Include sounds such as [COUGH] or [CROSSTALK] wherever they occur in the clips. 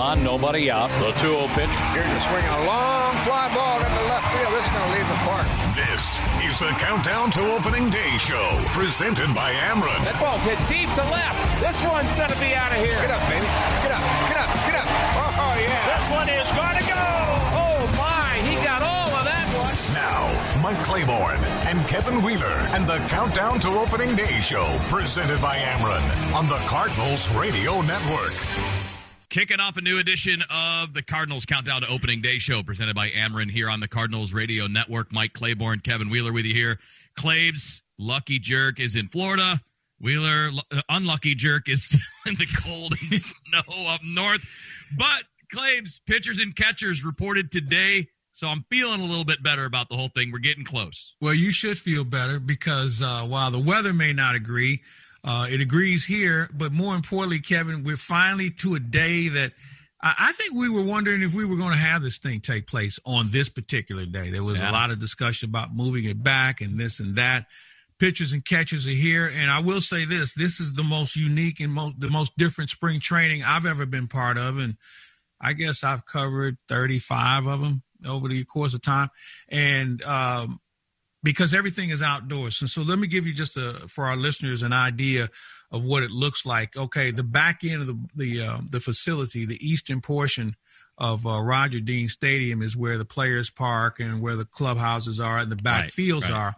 on, nobody out. The 2 0 pitch. Here's a swing, a long fly ball into left field. This is going to leave the park. This is the Countdown to Opening Day show, presented by Ameren. That ball's hit deep to left. This one's going to be out of here. Get up, baby. Get up, get up, get up. Oh, yeah. This one is going to go. Oh, my. He got all of that one. Now, Mike Claiborne and Kevin Wheeler and the Countdown to Opening Day show, presented by Ameren on the Cardinals Radio Network. Kicking off a new edition of the Cardinals Countdown to Opening Day show presented by Ameren here on the Cardinals Radio Network. Mike Claiborne, Kevin Wheeler with you here. Claves, lucky jerk is in Florida. Wheeler, uh, unlucky jerk is still [LAUGHS] in the cold and [LAUGHS] snow up north. But Claves, pitchers and catchers reported today. So I'm feeling a little bit better about the whole thing. We're getting close. Well, you should feel better because uh, while the weather may not agree, uh, it agrees here, but more importantly, Kevin, we're finally to a day that I, I think we were wondering if we were going to have this thing take place on this particular day. There was Yeah. a lot of discussion about moving it back and this and that. Pitchers and catchers are here, and I will say this: this is the most unique and most the most different spring training I've ever been part of, and I guess I've covered 35 of them over the course of time, and um, because everything is outdoors. And so let me give you just a for our listeners an idea of what it looks like. Okay, the back end of the the uh, the facility, the eastern portion of uh, Roger Dean Stadium is where the players park and where the clubhouses are and the back Right, fields right. are.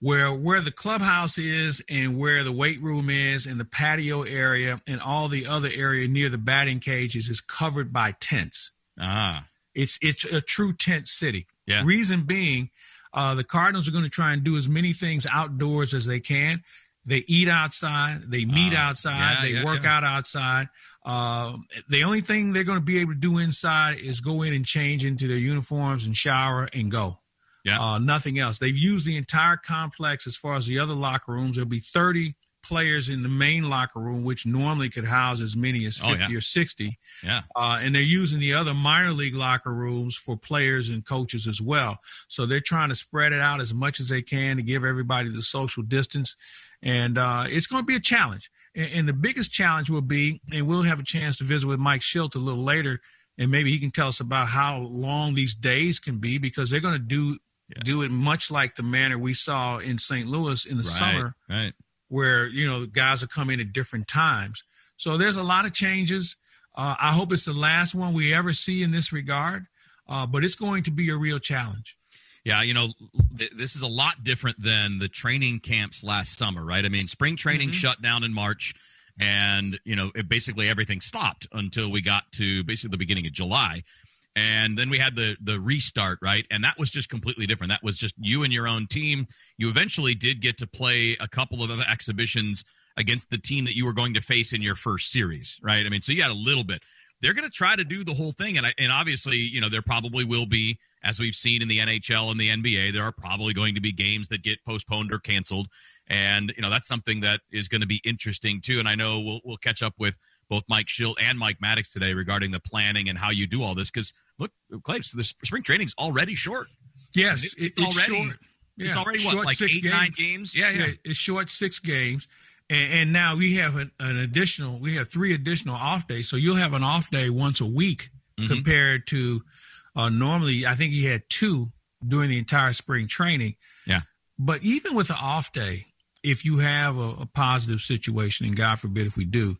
Where where the clubhouse is and where the weight room is and the patio area and all the other area near the batting cages is covered by tents. Ah, It's it's a true tent city. Yeah. Reason being, uh, the Cardinals are going to try and do as many things outdoors as they can. They eat outside, they meet Ah, outside, yeah, they yeah, work yeah. out outside. Um, the only thing they're going to be able to do inside is go in and change into their uniforms and shower and go. Yeah. Uh, nothing else. They've used the entire complex as far as the other locker rooms. There'll be 30 players in the main locker room, which normally could house as many as Oh, 50 yeah. or 60 yeah. uh, and they're using the other minor league locker rooms for players and coaches as well. So they're trying to spread it out as much as they can to give everybody the social distance, and uh, it's going to be a challenge. And, and the biggest challenge will be, and we'll have a chance to visit with Mike Shildt a little later, and maybe he can tell us about how long these days can be because they're going to do do it much like the manner we saw in St. Louis in the Right. summer Right. Where you know guys are coming at different times. So there's a lot of changes. Uh, I hope it's the last one we ever see in this regard, uh, but it's going to be a real challenge. Yeah, you know, th- this is a lot different than the training camps last summer, right? I mean, spring training shut down in March, and you know, it basically everything stopped until we got to basically the beginning of July, and then we had the the restart, right? And that was just completely different. That was just you and your own team. You eventually did get to play a couple of exhibitions against the team that you were going to face in your first series, right? I mean, so you had a little bit. They're going to try to do the whole thing, and I, and obviously, you know, there probably will be, as we've seen in the NHL and the NBA, there are probably going to be games that get postponed or canceled, and you know that's something that is going to be interesting too. And I know we'll we'll catch up with both Mike Shildt and Mike Maddux today regarding the planning and how you do all this. Because look, Clay, so the spring training's already short. Yes, It's it- it's already- short. It's Yeah, already what, short like six eight, nine games? Yeah, yeah. it's short six games, and, and now we have an, an additional. We have three additional off days, so you'll have an off day once a week Mm-hmm. compared to uh, normally. I think he had two during the entire spring training. Yeah. But even with the off day, if you have a, a positive situation, and God forbid if we do,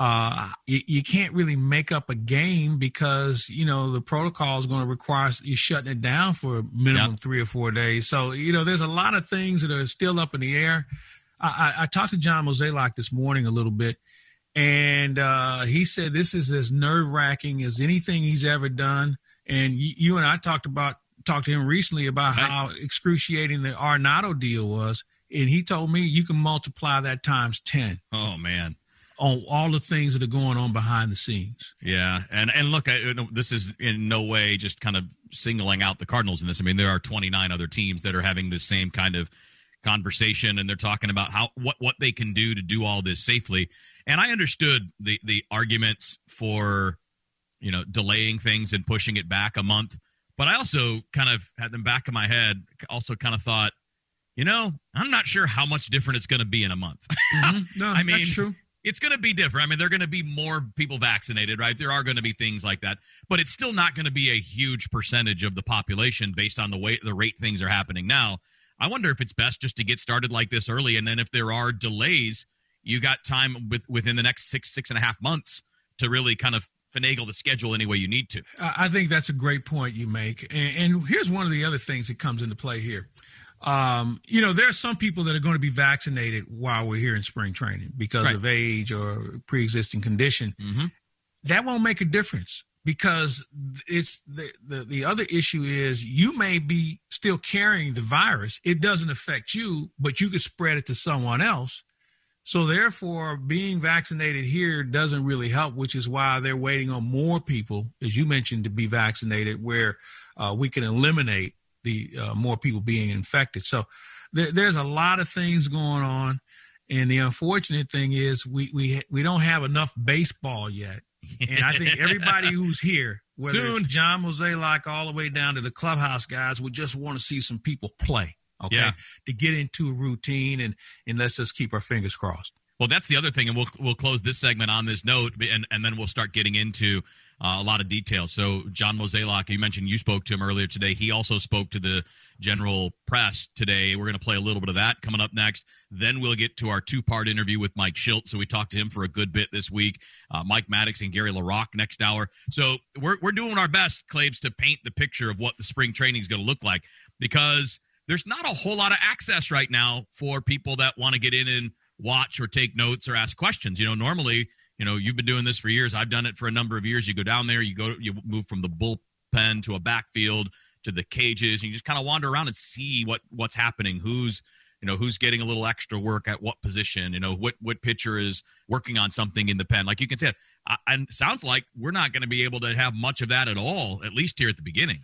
uh, you, you can't really make up a game because you know the protocol is going to require you shutting it down for a minimum Yeah. three or four days. So you know there's a lot of things that are still up in the air. I, I, I talked to John Mozeliak this morning a little bit, and uh, he said this is as nerve wracking as anything he's ever done. And you, you and I talked about talked to him recently about Right. how excruciating the Arenado deal was, and he told me you can multiply that times ten Oh man. On all the things that are going on behind the scenes. Yeah, and and look, I, this is in no way just kind of singling out the Cardinals in this. I mean, there are 29 other teams that are having the same kind of conversation, and they're talking about how what what they can do to do all this safely. And I understood the the arguments for you know delaying things and pushing it back a month, but I also kind of had them back of my head also kind of thought, you know, I'm not sure how much different it's going to be in a month. Mm-hmm. No, [LAUGHS] I mean, that's true. It's going to be different. I mean, there are going to be more people vaccinated, right? There are going to be things like that, but it's still not going to be a huge percentage of the population based on the way the rate things are happening now. I wonder if it's best just to get started like this early, and then if there are delays, you got time with, within the next six six and a half months to really kind of finagle the schedule any way you need to. I think that's a great point you make, and, and here's one of the other things that comes into play here. Um, you know, there are some people that are going to be vaccinated while we're here in spring training because right. of age or pre-existing condition. Mm-hmm. That won't make a difference because it's the, the the other issue is you may be still carrying the virus. It doesn't affect you, but you could spread it to someone else. So therefore, being vaccinated here doesn't really help, which is why they're waiting on more people, as you mentioned, to be vaccinated, where uh, we can eliminate the uh, more people being infected. So there, there's a lot of things going on, and the unfortunate thing is we we we don't have enough baseball yet. And I think everybody who's here, whether Soon. it's John Mozeliak all the way down to the clubhouse guys, would just want to see some people play. Okay, yeah. to get into a routine and and let's just keep our fingers crossed. Well, that's the other thing, and we'll we'll close this segment on this note, and and then we'll start getting into uh, a lot of details. So, John Mozeliak, you mentioned you spoke to him earlier today. He also spoke to the general press today. We're going to play a little bit of that coming up next. Then we'll get to our two part interview with Mike Shildt. So, we talked to him for a good bit this week. Uh, Mike Maddux and Gary LaRocque next hour. So, we're, we're doing our best, Claves, to paint the picture of what the spring training is going to look like because there's not a whole lot of access right now for people that want to get in and watch or take notes or ask questions. You know, normally you know, you've been doing this for years. I've done it for a number of years. You go down there, you go, you move from the bullpen to a backfield to the cages, and you just kind of wander around and see what what's happening. Who's you know who's getting a little extra work at what position you know what what pitcher is working on something in the pen like you can say and sounds like we're not going to be able to have much of that at all at least here at the beginning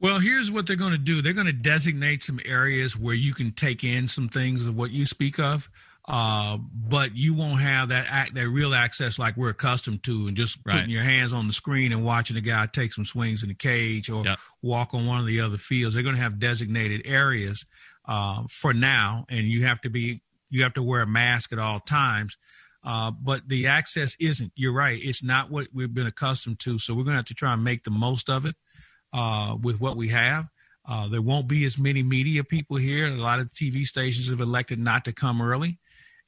well here's what they're going to do they're going to designate some areas where you can take in some things of what you speak of uh, but you won't have that act, that real access like we're accustomed to, and just right. putting your hands on the screen and watching the guy take some swings in the cage or yep. walk on one of the other fields. They're going to have designated areas uh, for now, and you have to be you have to wear a mask at all times. Uh, but the access isn't. You're right. It's not what we've been accustomed to. So we're going to have to try and make the most of it uh, with what we have. Uh, there won't be as many media people here. A lot of TV stations have elected not to come early.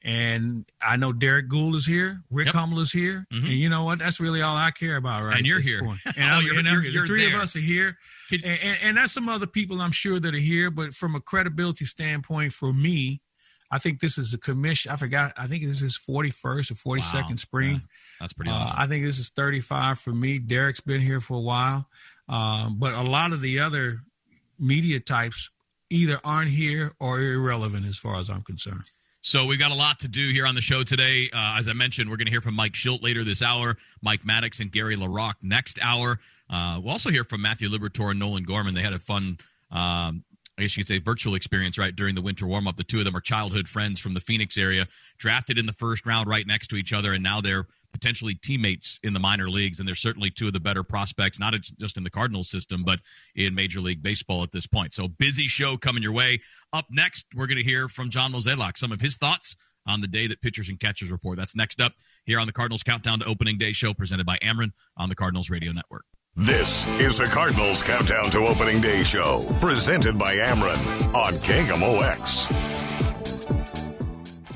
And I know Derrick Goold is here, Rick yep. Hummel is here, mm-hmm. and you know what? That's really all I care about, right? And you're here, point. [LAUGHS] and, oh, you're, and you're, you're the three there. of us are here, and, and, and that's some other people I'm sure that are here. But from a credibility standpoint, for me, I think this is a commission. I forgot. I think this is 41st or 42nd wow. spring. Yeah, that's pretty. Uh. I think this is 35 for me. Derrick's been here for a while, um, but a lot of the other media types either aren't here or irrelevant as far as I'm concerned. So we've got a lot to do here on the show today. Uh, as I mentioned, we're going to hear from Mike Shildt later this hour, Mike Maddux and Gary LaRocque next hour. Uh, we'll also hear from Matthew Liberatore and Nolan Gorman. They had a fun, um, I guess you could say, virtual experience right during the winter warm up. The two of them are childhood friends from the Phoenix area, drafted in the first round right next to each other, and now they're potentially teammates in the minor leagues, and they're certainly two of the better prospects, not just in the Cardinals system, but in Major League Baseball at this point. So, busy show coming your way. Up next, we're going to hear from John Mozeliak, some of his thoughts on the day that pitchers and catchers report. That's next up here on the Cardinals Countdown to Opening Day show presented by Ameren on the Cardinals Radio Network. This is the Cardinals Countdown to Opening Day show presented by Ameren on KMOX.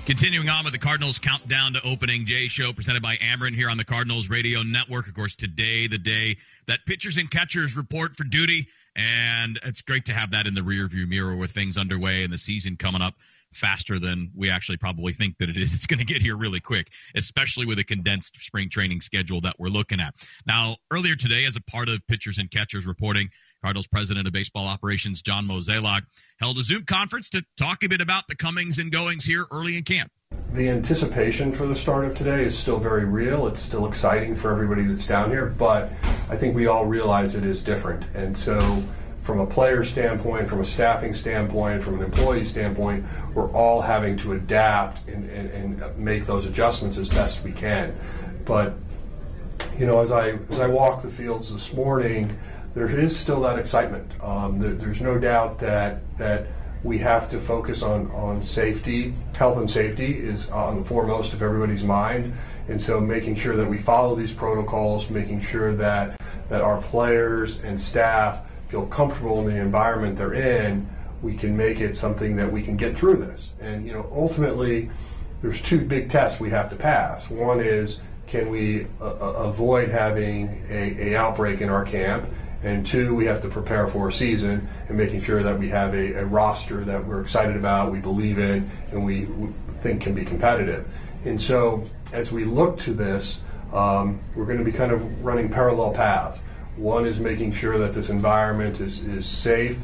Continuing on with the Cardinals countdown to opening day show presented by Ameren here on the Cardinals Radio Network. Of course, today, the day that pitchers and catchers report for duty. And it's great to have that in the rearview mirror with things underway and the season coming up faster than we actually probably think that it is. [LAUGHS] It's going to get here really quick, especially with a condensed spring training schedule that we're looking at. Now, earlier today, as a part of pitchers and catchers reporting, Cardinals president of baseball operations, John Mozeliak, held a Zoom conference to talk a bit about the comings and goings here early in camp. The anticipation for the start of today is still very real. It's still exciting for everybody that's down here, but I think we all realize it is different. And so, from a player standpoint, from a staffing standpoint, from an employee standpoint, we're all having to adapt and, and, and make those adjustments as best we can. But you know, as I as I walked the fields this morning, there is still that excitement. Um, there, there's no doubt that that we have to focus on, on safety. Health and safety is on the foremost of everybody's mind. And so making sure that we follow these protocols, making sure that, that our players and staff feel comfortable in the environment they're in, we can make it something that we can get through this. And, you know, ultimately, there's two big tests we have to pass. One is, can we uh, avoid having a, a outbreak in our camp? And two, we have to prepare for a season and making sure that we have a, a roster that we're excited about, we believe in, and we, we think can be competitive. And so, as we look to this, um, we're going to be kind of running parallel paths. One is making sure that this environment is, is safe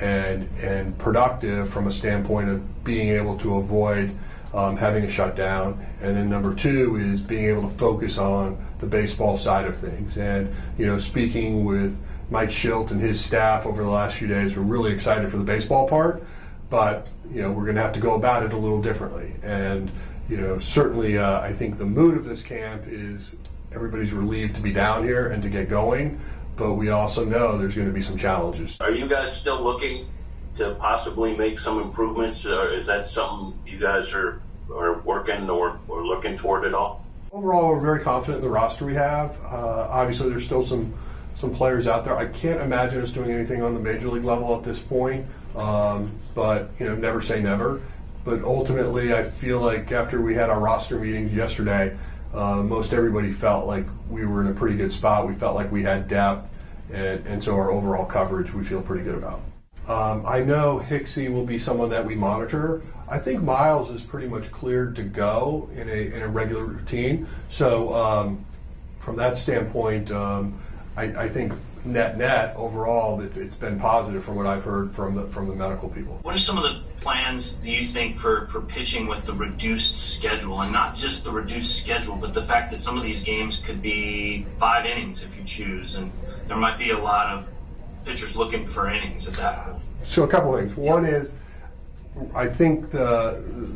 and, and productive from a standpoint of being able to avoid um, having a shutdown. And then number two is being able to focus on the baseball side of things. And, you know, speaking with Mike Shildt and his staff over the last few days. We're really excited for the baseball part, but you know we're going to have to go about it a little differently. And you know certainly uh, I think the mood of this camp is everybody's relieved to be down here and to get going, but we also know there's going to be some challenges. Are you guys still looking to possibly make some improvements, or is that something you guys are are working or, or looking toward at all? Overall, we're very confident in the roster we have. Uh, obviously, there's still some some players out there. I can't imagine us doing anything on the major league level at this point, um, but you know, never say never. But ultimately, I feel like after we had our roster meetings yesterday, uh, most everybody felt like we were in a pretty good spot. We felt like we had depth, and, and so our overall coverage we feel pretty good about. Um, I know Hicksy will be someone that we monitor. I think Miles is pretty much cleared to go in a, in a regular routine. So, um, from that standpoint, um, I, I think net net overall it's, it's been positive from what I've heard from the from the medical people. What are some of the plans do you think for, for pitching with the reduced schedule and not just the reduced schedule but the fact that some of these games could be five innings if you choose and there might be a lot of pitchers looking for innings at that point. So a couple of things. One is I think the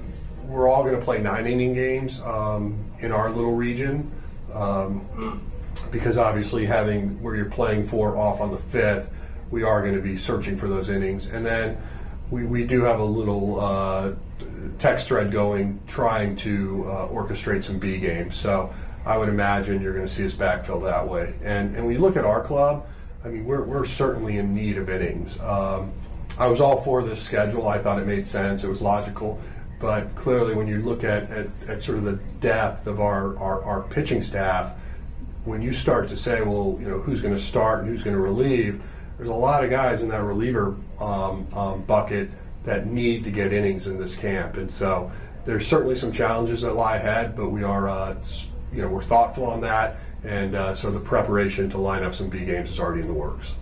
we're all going to play nine inning games um, in our little region. Um, mm because obviously having where you're playing four off on the fifth, we are going to be searching for those innings. And then we, we do have a little uh, text thread going trying to uh, orchestrate some B games. So I would imagine you're going to see us backfill that way. And, and when you look at our club, I mean, we're, we're certainly in need of innings. Um, I was all for this schedule. I thought it made sense. It was logical. But clearly, when you look at, at, at sort of the depth of our, our, our pitching staff, when you start to say, well, you know, who's going to start and who's going to relieve, there's a lot of guys in that reliever um, um, bucket that need to get innings in this camp, and so there's certainly some challenges that lie ahead, but we are, uh, you know, we're thoughtful on that, and uh, so the preparation to line up some B games is already in the works.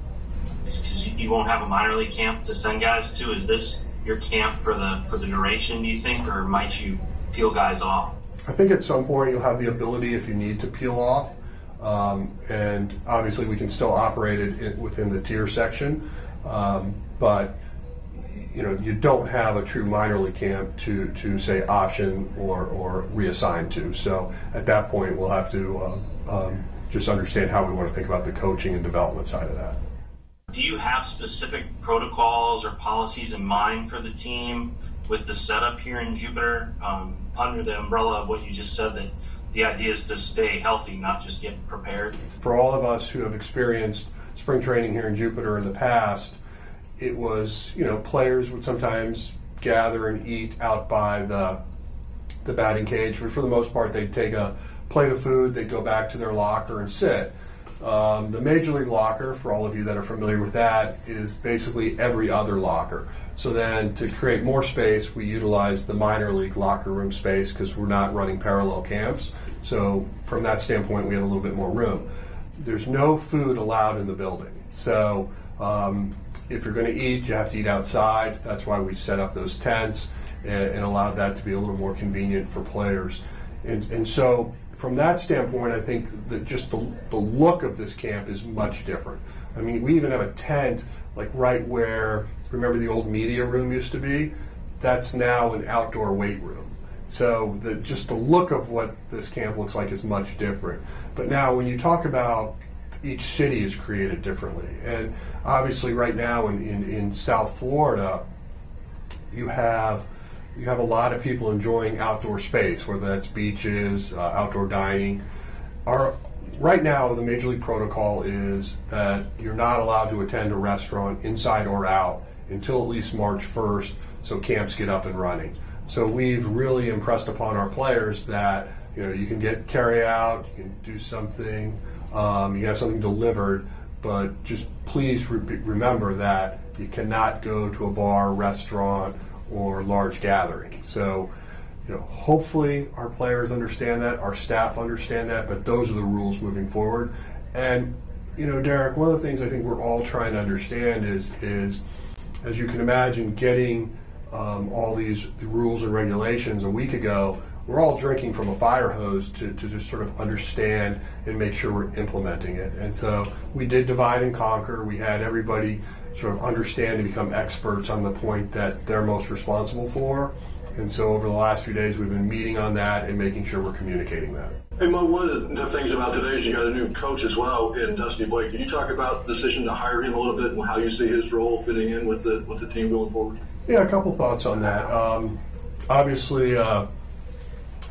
Because you won't have a minor league camp to send guys to. Is this your camp for the for the duration? Do you think, or might you peel guys off? I think at some point you'll have the ability, if you need to peel off, um, and obviously, we can still operate it within the tier section, um, but you know, you don't have a true minor league camp to, to say option or, or reassign to. So at that point, we'll have to uh, um, just understand how we want to think about the coaching and development side of that. Do you have specific protocols or policies in mind for the team with the setup here in Jupiter um, under the umbrella of what you just said that the idea is to stay healthy, not just get prepared. For all of us who have experienced spring training here in Jupiter in the past, it was, you know, players would sometimes gather and eat out by the the batting cage. For, for the most part, they'd take a plate of food, they'd go back to their locker and sit. Um, the major league locker, for all of you that are familiar with that, is basically every other locker. So then, to create more space, we utilize the minor league locker room space because we're not running parallel camps. So, from that standpoint, we have a little bit more room. There's no food allowed in the building. So, um, if you're going to eat, you have to eat outside. That's why we've set up those tents and, and allowed that to be a little more convenient for players. And, and so, from that standpoint, I think that just the, the look of this camp is much different. I mean, we even have a tent like right where remember the old media room used to be. That's now an outdoor weight room. So the just the look of what this camp looks like is much different. But now, when you talk about each city is created differently, and obviously, right now in, in, in South Florida, you have you have a lot of people enjoying outdoor space, whether that's beaches, uh, outdoor dining. Our right now, the major league protocol is that you're not allowed to attend a restaurant inside or out until at least March 1st, so camps get up and running. So we've really impressed upon our players that you know you can get carry out, you can do something, um, you have something delivered, but just please re- remember that you cannot go to a bar, restaurant, or large gathering. So you know, hopefully our players understand that, our staff understand that, but those are the rules moving forward. And you know, Derrick, one of the things I think we're all trying to understand is is as you can imagine, getting um, all these rules and regulations a week ago, we're all drinking from a fire hose to, to just sort of understand and make sure we're implementing it. And so we did divide and conquer. We had everybody sort of understand and become experts on the point that they're most responsible for. And so over the last few days, we've been meeting on that and making sure we're communicating that. Hey, Mo, one of the things about today is you got a new coach as well in Dusty Blake. Can you talk about the decision to hire him a little bit and how you see his role fitting in with the with the team going forward? Yeah, a couple thoughts on that. Um, obviously, uh,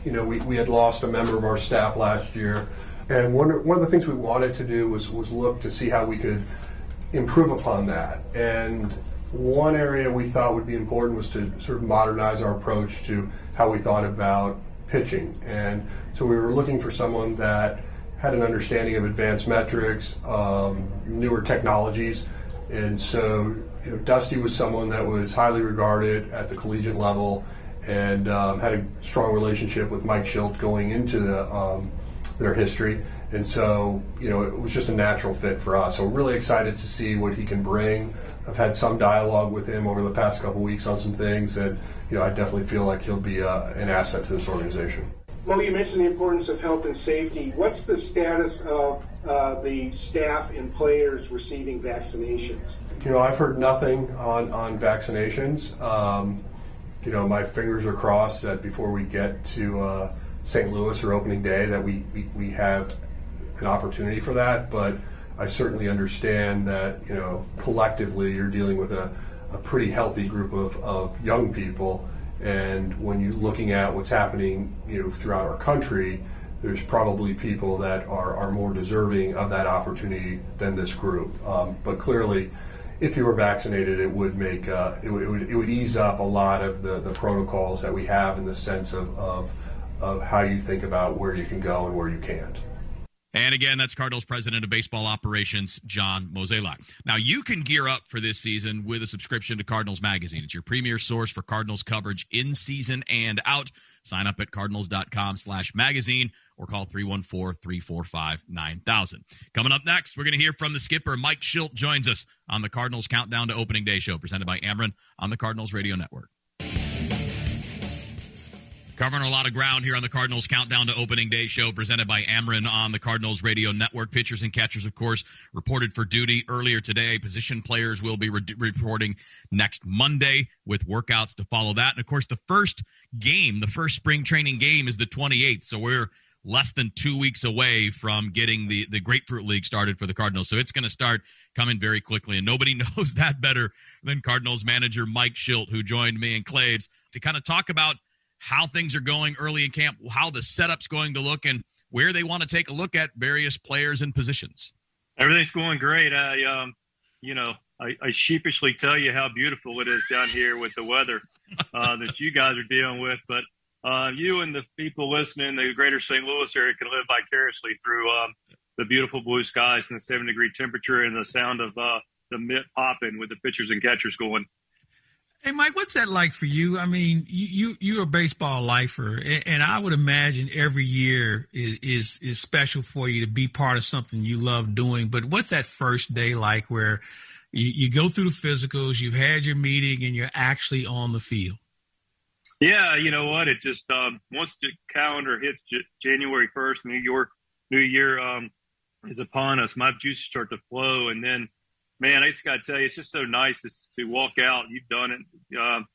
you know, we, we had lost a member of our staff last year, and one, one of the things we wanted to do was, was look to see how we could improve upon that. And one area we thought would be important was to sort of modernize our approach to how we thought about pitching. And so we were looking for someone that had an understanding of advanced metrics, um, newer technologies. And so you know, Dusty was someone that was highly regarded at the collegiate level and um, had a strong relationship with Mike Shildt going into the, um, their history. And so, you know, it was just a natural fit for us. So we're really excited to see what he can bring. I've had some dialogue with him over the past couple weeks on some things, and you know, I definitely feel like he'll be uh, an asset to this organization. Well, you mentioned the importance of health and safety. What's the status of uh, the staff and players receiving vaccinations? You know, I've heard nothing on on vaccinations. Um, you know, my fingers are crossed that before we get to uh, St. Louis or opening day, that we, we, we have an opportunity for that. But I certainly understand that you know collectively you're dealing with a, a pretty healthy group of, of young people, and when you're looking at what's happening you know throughout our country, there's probably people that are, are more deserving of that opportunity than this group. Um, but clearly, if you were vaccinated, it would make uh, it, it, would, it would ease up a lot of the, the protocols that we have in the sense of, of of how you think about where you can go and where you can't. And again, that's Cardinals president of baseball operations, John Mozeliak. Now, you can gear up for this season with a subscription to Cardinals Magazine. It's your premier source for Cardinals coverage in season and out. Sign up at cardinals.com slash magazine or call 314-345-9000. Coming up next, we're going to hear from the skipper. Mike Shildt joins us on the Cardinals Countdown to Opening Day show presented by Ameren on the Cardinals Radio Network. Covering a lot of ground here on the Cardinals Countdown to Opening Day show presented by Ameren on the Cardinals Radio Network. Pitchers and catchers, of course, reported for duty earlier today. Position players will be re- reporting next Monday with workouts to follow that. And of course, the first game, the first spring training game is the 28th. So we're less than two weeks away from getting the, the Grapefruit League started for the Cardinals. So it's going to start coming very quickly. And nobody [LAUGHS] knows that better than Cardinals manager Mike Shildt, who joined me and Claves to kind of talk about – how things are going early in camp, how the setup's going to look, and where they want to take a look at various players and positions. Everything's going great. I, um, you know, I, I, sheepishly tell you how beautiful it is down here with the weather uh, [LAUGHS] that you guys are dealing with, but uh, you and the people listening in the greater St. Louis area can live vicariously through um, the beautiful blue skies and the seven degree temperature and the sound of uh, the mitt popping with the pitchers and catchers going. Hey, Mike, what's that like for you? I mean, you, you you're a baseball lifer, and I would imagine every year is, is, is special for you to be part of something you love doing. But what's that first day like where you, you go through the physicals, you've had your meeting, and you're actually on the field? Yeah, you know what? It just um, once the calendar hits J- January first, New York New Year um, is upon us. My juices start to flow, and then man, I just got to tell you, it's just so nice to walk out. You've done it um,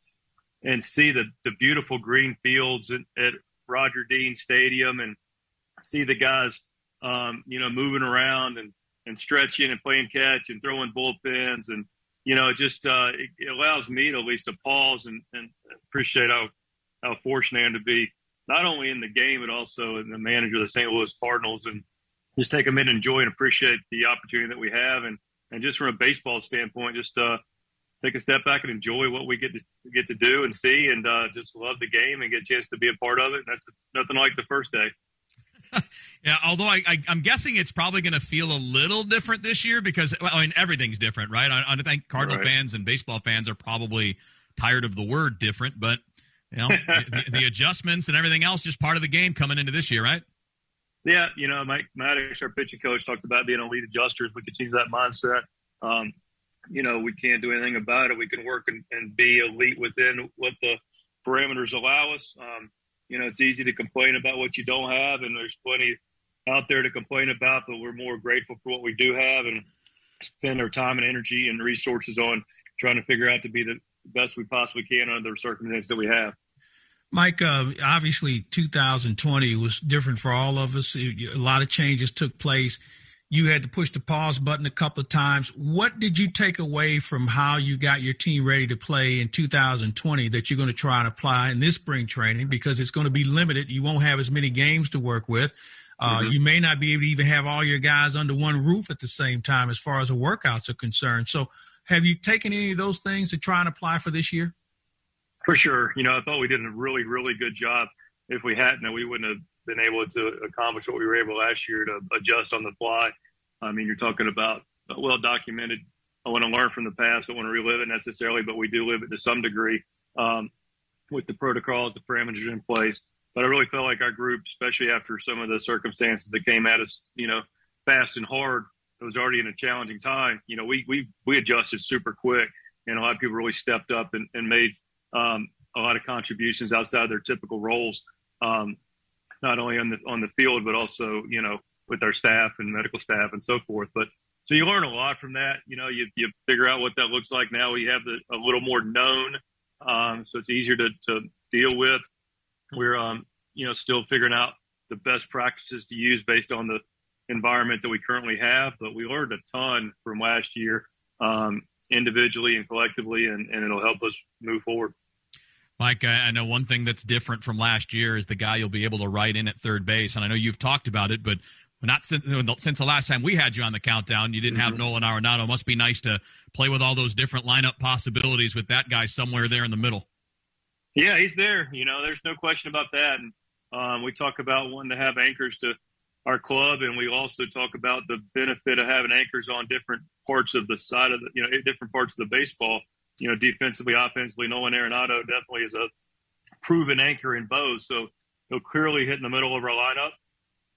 and see the the beautiful green fields at, at, Roger Dean Stadium and see the guys, um, you know, moving around and and stretching and playing catch and throwing bullpens and you know, it just uh, it, it, allows me to at least to pause and, and appreciate how how fortunate I am to be not only in the game but also in the manager of the St. Louis Cardinals and just take a minute and enjoy and appreciate the opportunity that we have and and just from a baseball standpoint, just uh, take a step back and enjoy what we get to get to do and see, and uh, just love the game and get a chance to be a part of it. And that's nothing like the first day. [LAUGHS] yeah, although I, I, am guessing it's probably going to feel a little different this year because well, I mean everything's different, right? I, I think Cardinal right. fans and baseball fans are probably tired of the word different, but you know [LAUGHS] the, the, adjustments and everything else just part of the game coming into this year, right? Yeah, you know, Mike Maddux, our pitching coach, talked about being elite adjusters. We continue that mindset. Um, you know, we can't do anything about it. We can work and, and be elite within what the parameters allow us. Um, you know, it's easy to complain about what you don't have, and there's plenty out there to complain about, but we're more grateful for what we do have and spend our time and energy and resources on trying to figure out to be the best we possibly can under the circumstances that we have. Mike, uh, obviously 2020 was different for all of us. A lot of changes took place. You had to push the pause button a couple of times. What did you take away from how you got your team ready to play in 2020 that you're going to try and apply in this spring training? Because it's going to be limited. You won't have as many games to work with. Uh, mm-hmm. You may not be able to even have all your guys under one roof at the same time as far as the workouts are concerned. So, have you taken any of those things to try and apply for this year? For sure. You know, I thought we did a really, really good job. If we hadn't, we wouldn't have been able to accomplish what we were able last year to adjust on the fly. I mean, you're talking about well documented. I want to learn from the past. I want to relive it necessarily, but we do live it to some degree um, with the protocols, the parameters in place. But I really felt like our group, especially after some of the circumstances that came at us, you know, fast and hard, it was already in a challenging time. You know, we we we adjusted super quick, and a lot of people really stepped up and, and made um, a lot of contributions outside their typical roles, um, not only on the on the field but also you know with our staff and medical staff and so forth. But so you learn a lot from that. You know, you you figure out what that looks like. Now we have the, a little more known, um, so it's easier to to deal with. We're um, you know still figuring out the best practices to use based on the environment that we currently have, but we learned a ton from last year, um, individually and collectively, and, and it'll help us move forward. Mike, I know one thing that's different from last year is the guy you'll be able to write in at third base. And I know you've talked about it, but not since, since the last time we had you on the countdown, you didn't have mm-hmm. Nolan Arenado. Must be nice to play with all those different lineup possibilities with that guy somewhere there in the middle. Yeah, he's there. You know, there's no question about that. And um, we talk about wanting to have anchors to our club, and we also talk about the benefit of having anchors on different parts of the side of the, you know, different parts of the baseball you know, defensively, offensively, Nolan Arenado definitely is a proven anchor in both. So he'll clearly hit in the middle of our lineup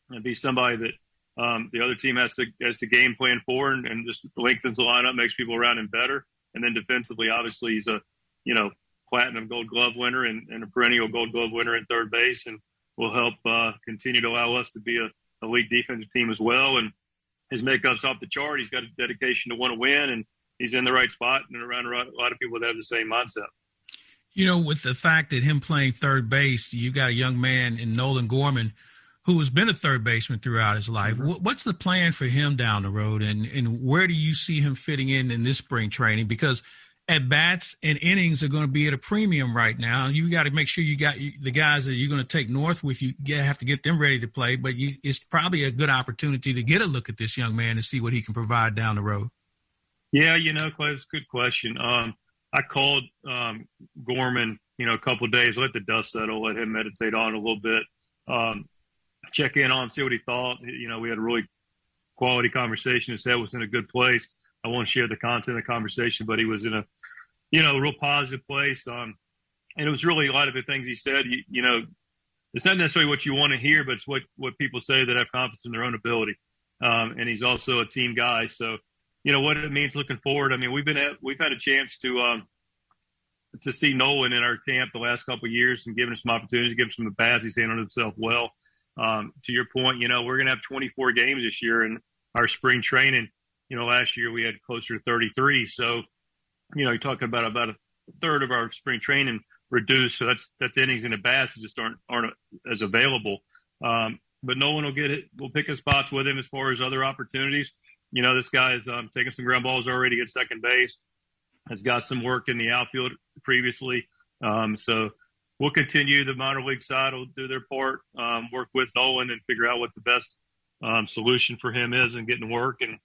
and be somebody that um, the other team has to has to game plan for and, and just lengthens the lineup, makes people around him better. And then defensively, obviously, he's a you know platinum Gold Glove winner and, and a perennial Gold Glove winner in third base, and will help uh, continue to allow us to be a elite defensive team as well. And his makeup's off the chart. He's got a dedication to want to win, and he's in the right spot and around a lot of people that have the same mindset. You know, with the fact that him playing third base, you got a young man in Nolan Gorman who has been a third baseman throughout his life. Mm-hmm. What's the plan for him down the road, and and where do you see him fitting in in this spring training? Because at bats and innings are going to be at a premium right now. You got to make sure you got the guys that you're going to take north with you. You have to get them ready to play, but you, it's probably a good opportunity to get a look at this young man and see what he can provide down the road. Yeah, you know, Clay, it's a good question. Um, I called um, Gorman, you know, a couple days, let the dust settle, let him meditate on a little bit, um, check in on him, see what he thought. You know, we had a really quality conversation. His head was in a good place. I won't share the content of the conversation, but he was in a, you know, real positive place. Um, and it was really a lot of the things he said. You, you know, it's not necessarily what you want to hear, but it's what what people say that have confidence in their own ability. Um, and he's also a team guy, so you know what it means looking forward. I mean, we've been at, we've had a chance to um, to see Nolan in our camp the last couple years and giving him some opportunities, giving him some at bats. He's handled himself well. Um, to your point, you know, we're going to have 24 games this year in our spring training. You know, last year we had closer to 33. So, you know, you're talking about about a third of our spring training reduced. So that's that's innings and at bats that just aren't aren't as available. Um, but Nolan will get it. We'll pick his spots with him as far as other opportunities you know, this guy's um, taking some ground balls already at second base. has got some work in the outfield previously. Um, so we'll continue. The minor league side will do their part, um, work with Nolan and figure out what the best um, solution for him is and getting work and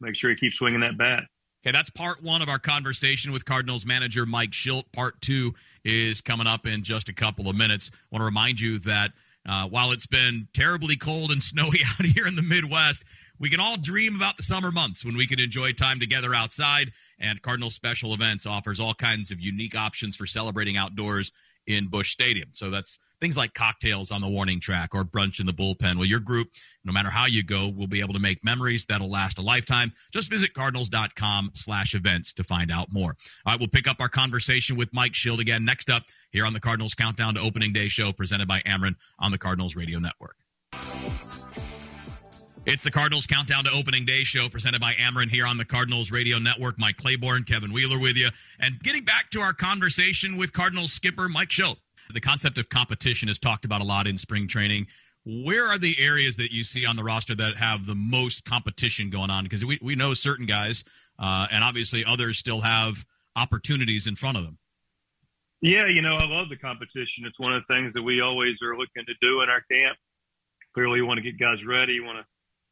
make sure he keeps swinging that bat. Okay, that's part one of our conversation with Cardinals manager Mike Shildt. Part two is coming up in just a couple of minutes. I want to remind you that uh, while it's been terribly cold and snowy [LAUGHS] out here in the Midwest, we can all dream about the summer months when we can enjoy time together outside. And Cardinal Special Events offers all kinds of unique options for celebrating outdoors in Busch Stadium. So that's things like cocktails on the warning track or brunch in the bullpen. Well, your group, no matter how you go, will be able to make memories that'll last a lifetime. Just visit cardinals.com slash events to find out more. All right, we'll pick up our conversation with Mike Shildt again next up here on the Cardinals Countdown to Opening Day show presented by Ameren on the Cardinals Radio Network. It's the Cardinals Countdown to Opening Day show presented by Ameren here on the Cardinals Radio Network. Mike Claiborne, Kevin Wheeler with you. And getting back to our conversation with Cardinals skipper Mike Shildt. The concept of competition is talked about a lot in spring training. Where are the areas that you see on the roster that have the most competition going on? Because we, we know certain guys, uh, and obviously others still have opportunities in front of them. Yeah, you know, I love the competition. It's one of the things that we always are looking to do in our camp. Clearly, you want to get guys ready. You want to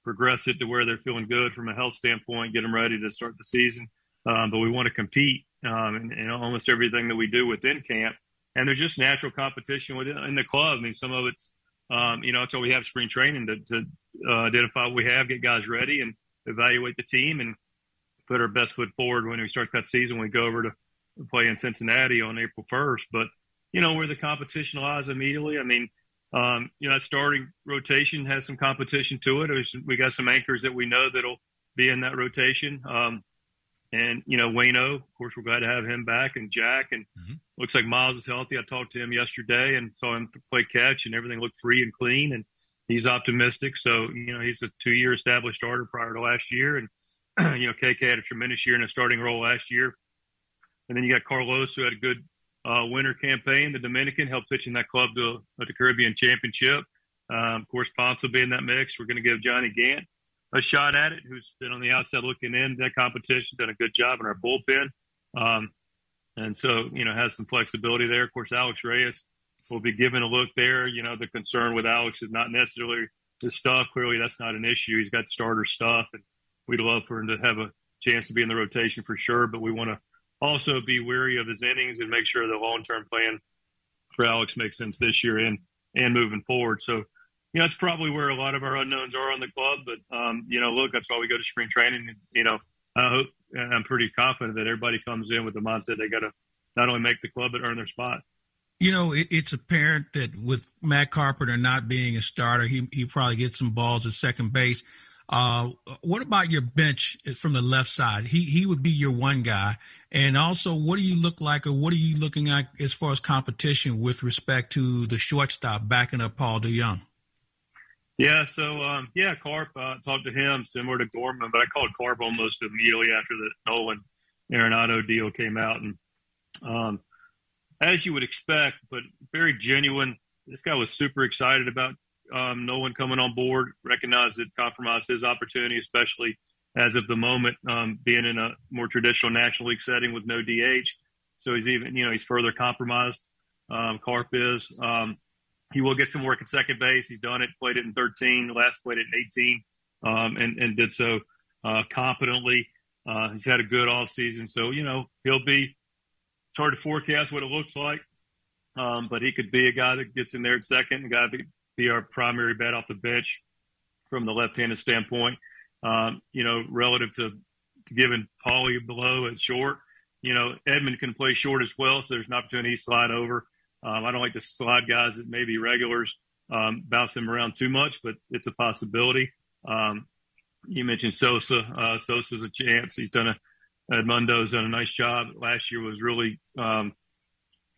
progress it to where they're feeling good from a health standpoint, get them ready to start the season. Um, but we want to compete um, in, in, almost everything that we do within camp. And there's just natural competition within in the club. I mean, some of it's, um, you know, until we have spring training to, to uh, identify what we have, get guys ready, and evaluate the team and put our best foot forward when we start that season. We go over to play in Cincinnati on April 1st. But, you know, where the competition lies immediately, I mean, um, you know, that starting rotation has some competition to it. We got some anchors that we know that'll be in that rotation. Um, and, you know, Wayno, of course, we're glad to have him back and Jack. And mm-hmm. looks like Miles is healthy. I talked to him yesterday and saw him play catch and everything looked free and clean. And he's optimistic. So, you know, he's a two year established starter prior to last year. And, [CLEARS THROAT] you know, KK had a tremendous year in a starting role last year. And then you got Carlos, who had a good uh, winter campaign. The Dominican helped pitching that club to, the Caribbean Championship. Um, of course, Ponce will be in that mix. We're going to give Johnny Gant a shot at it, who's been on the outside looking in that competition, done a good job in our bullpen. Um, and so, you know, has some flexibility there. Of course, Alex Reyes will be given a look there. You know, the concern with Alex is not necessarily his stuff. Clearly, that's not an issue. He's got starter stuff, and we'd love for him to have a chance to be in the rotation for sure. But we want to also be wary of his innings and make sure the long term plan for Alex makes sense this year and and moving forward. So, you know, that's probably where a lot of our unknowns are on the club. But um, you know, look, that's why we go to spring training. And, you know, I hope and I'm pretty confident that everybody comes in with the mindset they got to not only make the club but earn their spot. You know, it, it's apparent that with Matt Carpenter not being a starter, he he probably gets some balls at second base. Uh, what about your bench from the left side? He he would be your one guy. And also, what do you look like, or what are you looking at as far as competition with respect to the shortstop backing up Paul DeJong? Yeah, so um, yeah, Carp uh, talked to him similar to Gorman, but I called Carp almost immediately after the Nolan Arenado deal came out, and um, as you would expect, but very genuine. This guy was super excited about um, Nolan coming on board, recognized it compromised his opportunity, especially as of the moment, um, being in a more traditional National League setting with no DH. So he's even, you know, he's further compromised. Um, Carp is. Um, he will get some work at second base. He's done it, played it in 13, last played it in 18, um, and, and did so uh, competently. Uh, he's had a good off season. So, you know, he'll be, it's hard to forecast what it looks like. Um, but he could be a guy that gets in there at second, a guy that be our primary bet off the bench from the left-handed standpoint. Um, you know, relative to, giving Paulie below at short, you know, Edman can play short as well, so there's an opportunity to slide over. Um, I don't like to slide guys that may be regulars, um, bounce them around too much, but it's a possibility. Um, you mentioned Sosa. Uh, Sosa's a chance. He's done a, Edmundo's done a nice job. Last year was really, um,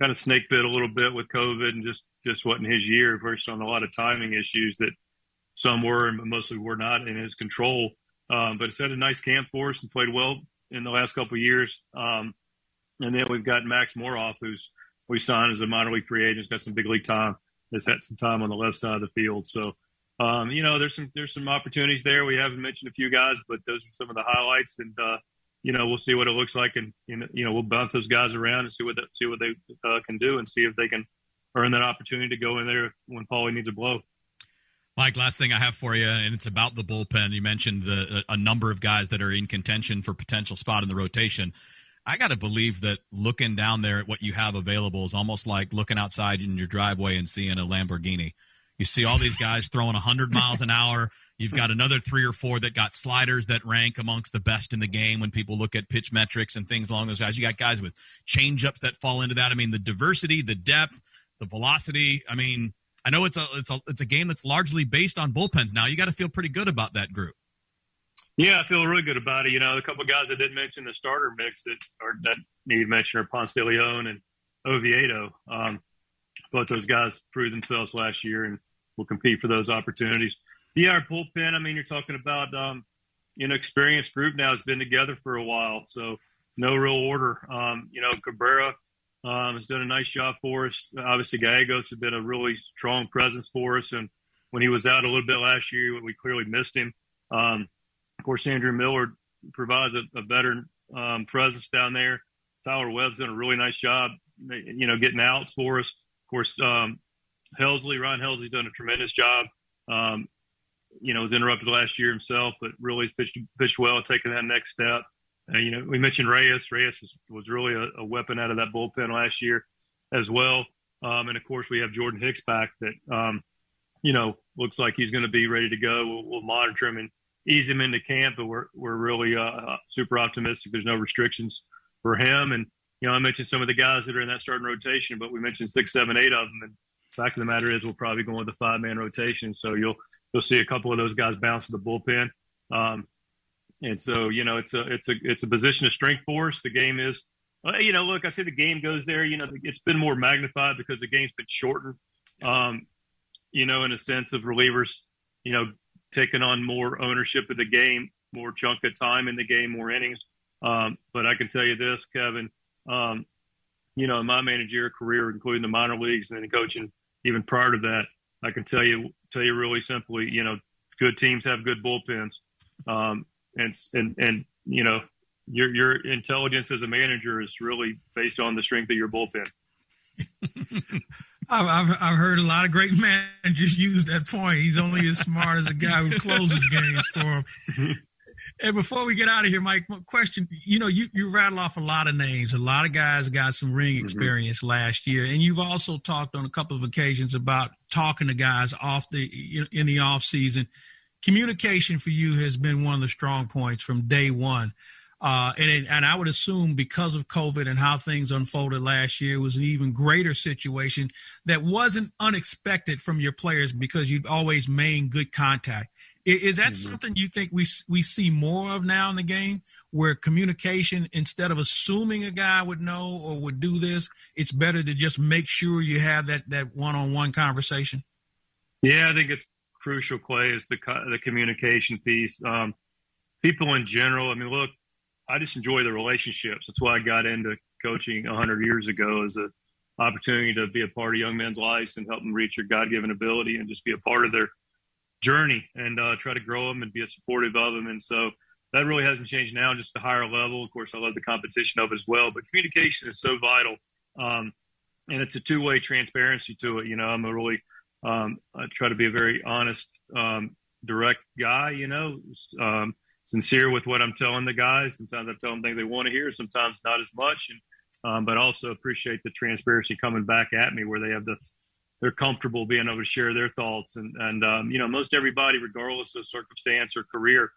kind of snake bit a little bit with COVID and just just wasn't his year. First on a lot of timing issues that some were and mostly were not in his control. Um, but it's had a nice camp for us and played well in the last couple of years. Um, and then we've got Max Moroff, who's we signed as a minor league free agent, has got some big league time, has had some time on the left side of the field. So, um, you know, there's some there's some opportunities there. We haven't mentioned a few guys, but those are some of the highlights. And uh, you know, we'll see what it looks like, and you know, we'll bounce those guys around and see what see what they uh, can do, and see if they can earn that opportunity to go in there when Paulie needs a blow. Mike, last thing I have for you, and it's about the bullpen. You mentioned the a number of guys that are in contention for potential spot in the rotation. I got to believe that looking down there at what you have available is almost like looking outside in your driveway and seeing a Lamborghini. You see all these guys [LAUGHS] throwing 100 miles an hour. You've got another three or four that got sliders that rank amongst the best in the game when people look at pitch metrics and things along those lines. You got guys with changeups that fall into that. I mean, the diversity, the depth, the velocity. I mean, I know it's a it's a it's a game that's largely based on bullpens now. You got to feel pretty good about that group. Yeah, I feel really good about it. You know, a couple of guys I didn't mention the starter mix that are that need mention are Ponce de Leon and Oviedo. Um, both those guys proved themselves last year and will compete for those opportunities. Yeah, our bullpen. I mean, you're talking about um, an experienced group now has been together for a while, so no real order. Um, you know, Cabrera um, has done a nice job for us. Obviously, Gallegos has been a really strong presence for us, and when he was out a little bit last year, we clearly missed him. Um, of course, Andrew Miller provides a, a veteran um, presence down there. Tyler Webb's done a really nice job, you know, getting outs for us. Of course, um, Helsley, Ryan Helsley's done a tremendous job. Um, you know, was interrupted last year himself, but really pitched, pitched well, taking that next step. Uh, you know, we mentioned Reyes. Reyes is, was really a, a, weapon out of that bullpen last year as well. Um, and of course, we have Jordan Hicks back that, um, you know, looks like he's going to be ready to go. We'll, we'll, monitor him and ease him into camp, but we're, we're really uh, uh, super optimistic. There's no restrictions for him. And, you know, I mentioned some of the guys that are in that starting rotation, but we mentioned six, seven, eight of them. And fact of the matter is, we'll probably go with a five man rotation. So you'll, you'll see a couple of those guys bounce to the bullpen. Um, and so, you know, it's a it's a it's a position of strength for us. The game is, you know, look, I say the game goes there. You know, it's been more magnified because the game's been shortened. Um, you know, in a sense of relievers, you know, taking on more ownership of the game, more chunk of time in the game, more innings. Um, but I can tell you this, Kevin. Um, you know, in my managerial career, including the minor leagues and then coaching, even prior to that, I can tell you tell you really simply, you know, good teams have good bullpens. Um, and and and you know your your intelligence as a manager is really based on the strength of your bullpen. [LAUGHS] I've, I've heard a lot of great [LAUGHS] managers use that point. He's only as smart as a guy who closes games for him. [LAUGHS] And before we get out of here, Mike, question: You know, you you rattle off a lot of names. A lot of guys got some ring mm-hmm. experience mm-hmm. last year, and you've also talked on a couple of occasions about talking to guys off the in the off season communication for you has been one of the strong points from day one. Uh, and it, and I would assume because of COVID and how things unfolded last year was an even greater situation that wasn't unexpected from your players because you've always made good contact. Is, is that mm-hmm. something you think we we see more of now in the game, where communication instead of assuming a guy would know or would do this, it's better to just make sure you have that that one on one conversation? Yeah, I think it's crucial, Clay, is the the communication piece. Um, people in general. I mean, look, I just enjoy the relationships. That's why I got into coaching 100 years ago as a opportunity to be a part of young men's lives and help them reach their God-given ability and just be a part of their journey and uh, try to grow them and be supportive of them. And so that really hasn't changed now, just a higher level. Of course, I love the competition of it as well, but communication is so vital. Um, and it's a two-way transparency to it. You know, I'm a really um, I try to be a very honest, um, direct guy, you know, um, sincere with what I'm telling the guys. Sometimes I tell them things they want to hear, sometimes not as much. And, um, but also appreciate the transparency coming back at me where they have the, they're comfortable being able to share their thoughts. And, and, um, you know, most everybody, regardless of circumstance or career,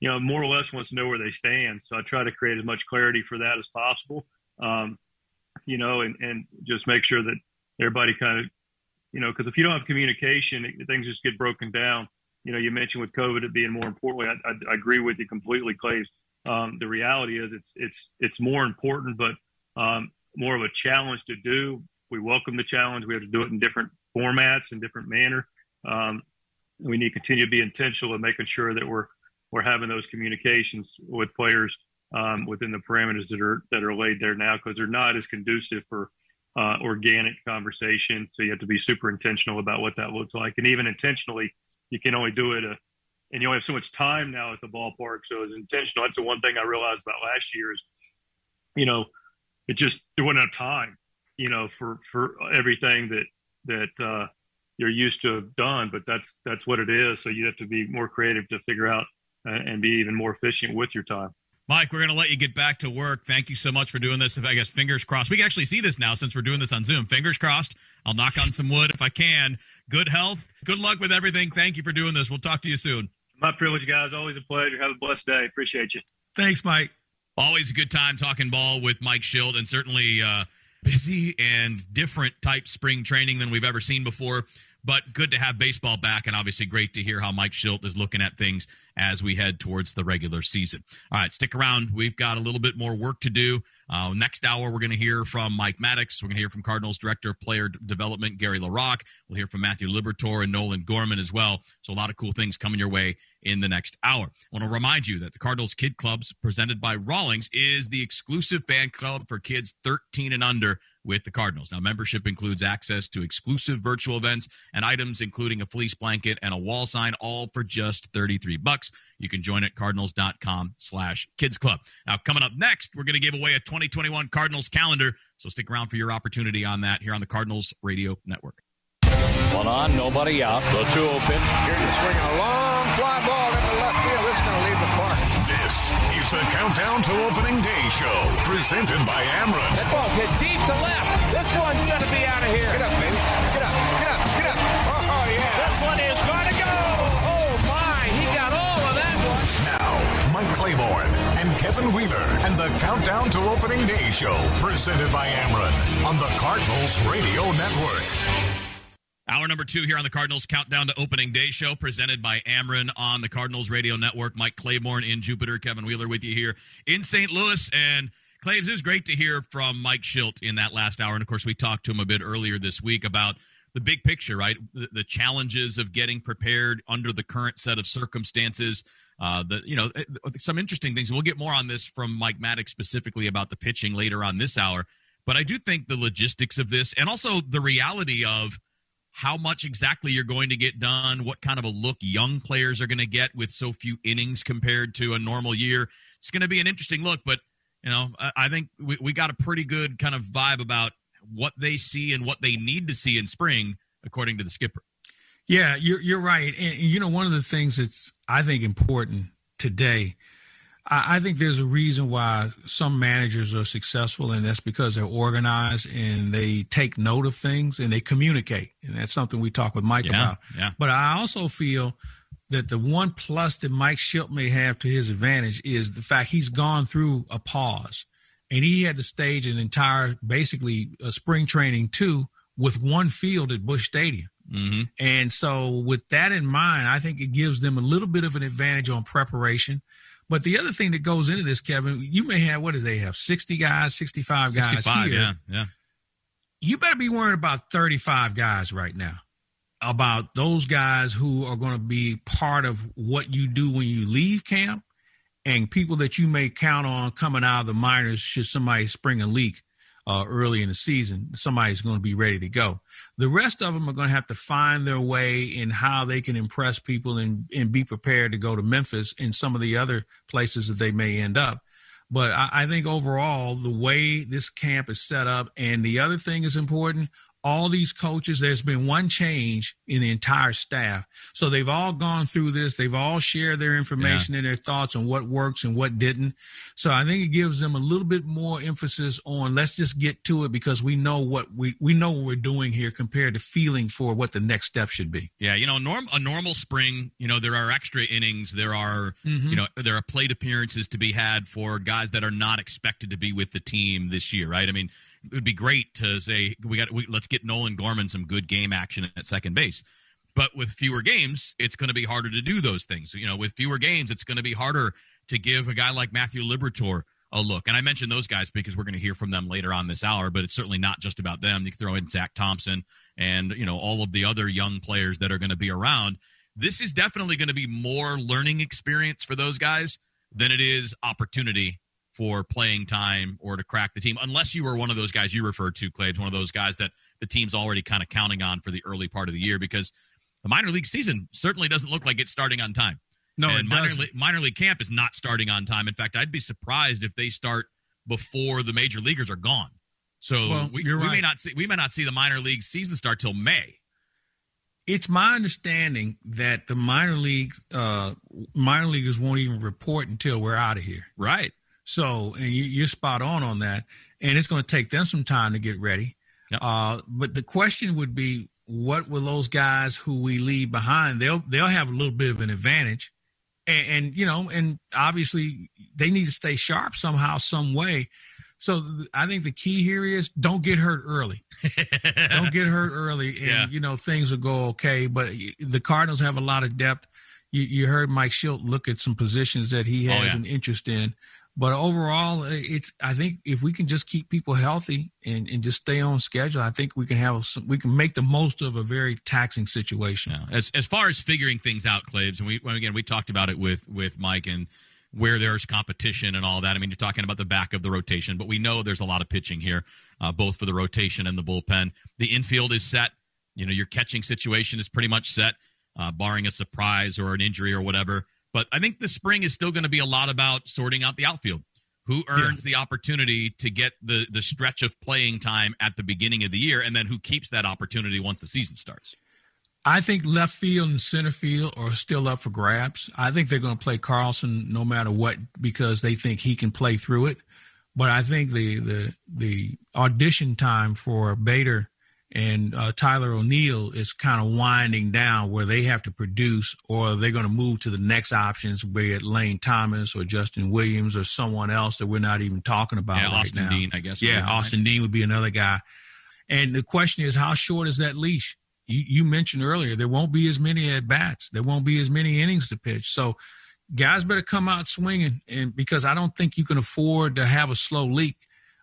you know, more or less wants to know where they stand. So I try to create as much clarity for that as possible. Um, you know, and, and just make sure that everybody kind of you know, because if you don't have communication, things just get broken down. You know, you mentioned with COVID it being more importantly, I, I, I agree with you completely, Clay. Um, the reality is it's it's it's more important, but um, more of a challenge to do. We welcome the challenge. We have to do it in different formats and different manner. Um, we need to continue to be intentional in making sure that we're we're having those communications with players um, within the parameters that are that are laid there now because they're not as conducive for uh, organic conversation. So you have to be super intentional about what that looks like. And even intentionally, you can only do it a, and you only have so much time now at the ballpark. So it's intentional. That's the one thing I realized about last year is, you know, it just there wasn't enough time, you know, for for everything that that uh, you're used to have done. But that's that's what it is. So you have to be more creative to figure out uh, and be even more efficient with your time. Mike, we're going to let you get back to work. Thank you so much for doing this. If I guess fingers crossed, we can actually see this now since we're doing this on Zoom. Fingers crossed. I'll knock on some wood if I can. Good health. Good luck with everything. Thank you for doing this. We'll talk to you soon. My privilege, guys. Always a pleasure. Have a blessed day. Appreciate you. Thanks, Mike. Always a good time talking ball with Mike Shildt, and certainly uh, busy and different type spring training than we've ever seen before. But good to have baseball back, and obviously great to hear how Mike Shildt is looking at things as we head towards the regular season. All right, stick around. We've got a little bit more work to do. Uh, next hour, we're going to hear from Mike Maddux. We're going to hear from Cardinals Director of Player Development, Gary LaRocque. We'll hear from Matthew Liberatore and Nolan Gorman as well. So, a lot of cool things coming your way in the next hour. I want to remind you that the Cardinals Kid Clubs, presented by Rawlings, is the exclusive fan club for kids 13 and under with the Cardinals. Now, membership includes access to exclusive virtual events and items including a fleece blanket and a wall sign, all for just 33 bucks. You can join at cardinals.com slash kids club. Now, coming up next, we're going to give away a 2021 Cardinals calendar. So stick around for your opportunity on that here on the Cardinals Radio Network. One on, nobody out. The 2 0 pitch. Swing a long fly ball into left field. Is going to leave the park. This is the Countdown to Opening Day show, presented by Ameren. That ball's hit deep to left. This one's going to be out of here. Get up, baby. Get up, get up, get up. Oh, oh yeah. This one is going to go. Oh, my. He got all of that one. Now, Mike Claiborne and Kevin Wheeler and the Countdown to Opening Day show, presented by Ameren on the Cardinals Radio Network. Number two here on the Cardinals Countdown to Opening Day show, presented by Ameren on the Cardinals Radio Network. Mike Claiborne in Jupiter, Kevin Wheeler with you here in St. Louis. And Claves, it was great to hear from Mike Shildt in that last hour. And of course, we talked to him a bit earlier this week about the big picture, right? The, the challenges of getting prepared under the current set of circumstances. Uh, the you know some interesting things. We'll get more on this from Mike Maddux specifically about the pitching later on this hour. But I do think the logistics of this, and also the reality of how much exactly you're going to get done, what kind of a look young players are going to get with so few innings compared to a normal year. It's going to be an interesting look, but you know, I, I think we, we got a pretty good kind of vibe about what they see and what they need to see in spring, according to the skipper. Yeah, you're you're right, and you know one of the things that's I think important today I, think there's a reason why some managers are successful, and that's because they're organized and they take note of things and they communicate. And that's something we talk with Mike yeah, about. Yeah. But I also feel that the one plus that Mike Shildt may have to his advantage is the fact he's gone through a pause and he had to stage an entire, basically, a spring training too with one field at Busch Stadium. Mm-hmm. And so, with that in mind, I think it gives them a little bit of an advantage on preparation. But the other thing that goes into this, Kevin, you may have what do they have? Sixty guys, sixty-five guys 65, here. Yeah, yeah. You better be worrying about thirty-five guys right now. About those guys who are going to be part of what you do when you leave camp, and people that you may count on coming out of the minors should somebody spring a leak uh, early in the season. Somebody's going to be ready to go. The rest of them are going to have to find their way in how they can impress people and, and be prepared to go to Memphis and some of the other places that they may end up. But I, I think overall, the way this camp is set up, and the other thing is important all these coaches, there's been one change in the entire staff. So they've all gone through this. They've all shared their information yeah. and their thoughts on what works and what didn't. So I think it gives them a little bit more emphasis on let's just get to it because we know what we, we know what we're doing here compared to feeling for what the next step should be. Yeah. You know, norm, a normal spring, you know, there are extra innings. There are, mm-hmm. you know, there are plate appearances to be had for guys that are not expected to be with the team this year, right? I mean, it would be great to say we got we, let's get Nolan Gorman some good game action at second base. But with fewer games, it's going to be harder to do those things. You know, with fewer games, it's going to be harder to give a guy like Matthew Liberatore a look. And I mentioned those guys because we're going to hear from them later on this hour, but it's certainly not just about them. You can throw in Zach Thompson and, you know, all of the other young players that are going to be around. This is definitely going to be more learning experience for those guys than it is opportunity for playing time or to crack the team, unless you were one of those guys you referred to, Claves, one of those guys that the team's already kind of counting on for the early part of the year because the minor league season certainly doesn't look like it's starting on time. No, and it minor doesn't. league, minor league camp is not starting on time. In fact, I'd be surprised if they start before the major leaguers are gone. So Well, we, we may not see we may not see the minor league season start till May. It's my understanding that the minor league uh, minor leaguers won't even report until we're out of here. Right. So, and you, you're spot on on that. And it's going to take them some time to get ready. Yep. Uh, but the question would be, what will those guys who we leave behind? They'll they'll have a little bit of an advantage, and, and you know, and obviously they need to stay sharp somehow, some way. So th- I think the key here is don't get hurt early. [LAUGHS] don't get hurt early, and Yeah. you know things will go okay. But the Cardinals have a lot of depth. You, you heard Mike Shildt look at some positions that he Oh, has yeah. an interest in. But overall, it's I think if we can just keep people healthy and, and just stay on schedule, I think we can have some, we can make the most of a very taxing situation. Yeah. As as far as figuring things out, Claves, and we again we talked about it with with Mike and where there's competition and all that. I mean, you're talking about the back of the rotation, but we know there's a lot of pitching here, uh, both for the rotation and the bullpen. The infield is set. You know, your catching situation is pretty much set, uh, barring a surprise or an injury or whatever. But I think the spring is still going to be a lot about sorting out the outfield. Who earns the opportunity to get the the stretch of playing time at the beginning of the year, and then who keeps that opportunity once the season starts? I think left field and center field are still up for grabs. I think they're going to play Carlson no matter what because they think he can play through it. But I think the the the audition time for Bader and uh, Tyler O'Neill is kind of winding down where they have to produce or they're going to move to the next options, be it Lane Thomas or Justin Williams or someone else that we're not even talking about Yeah, right Austin now. Dean, I guess. Yeah, Right. Austin Dean would be another guy. And the question is, how short is that leash? You, you mentioned earlier there won't be as many at bats. There won't be as many innings to pitch. So guys better come out swinging, and because I don't think you can afford to have a slow leak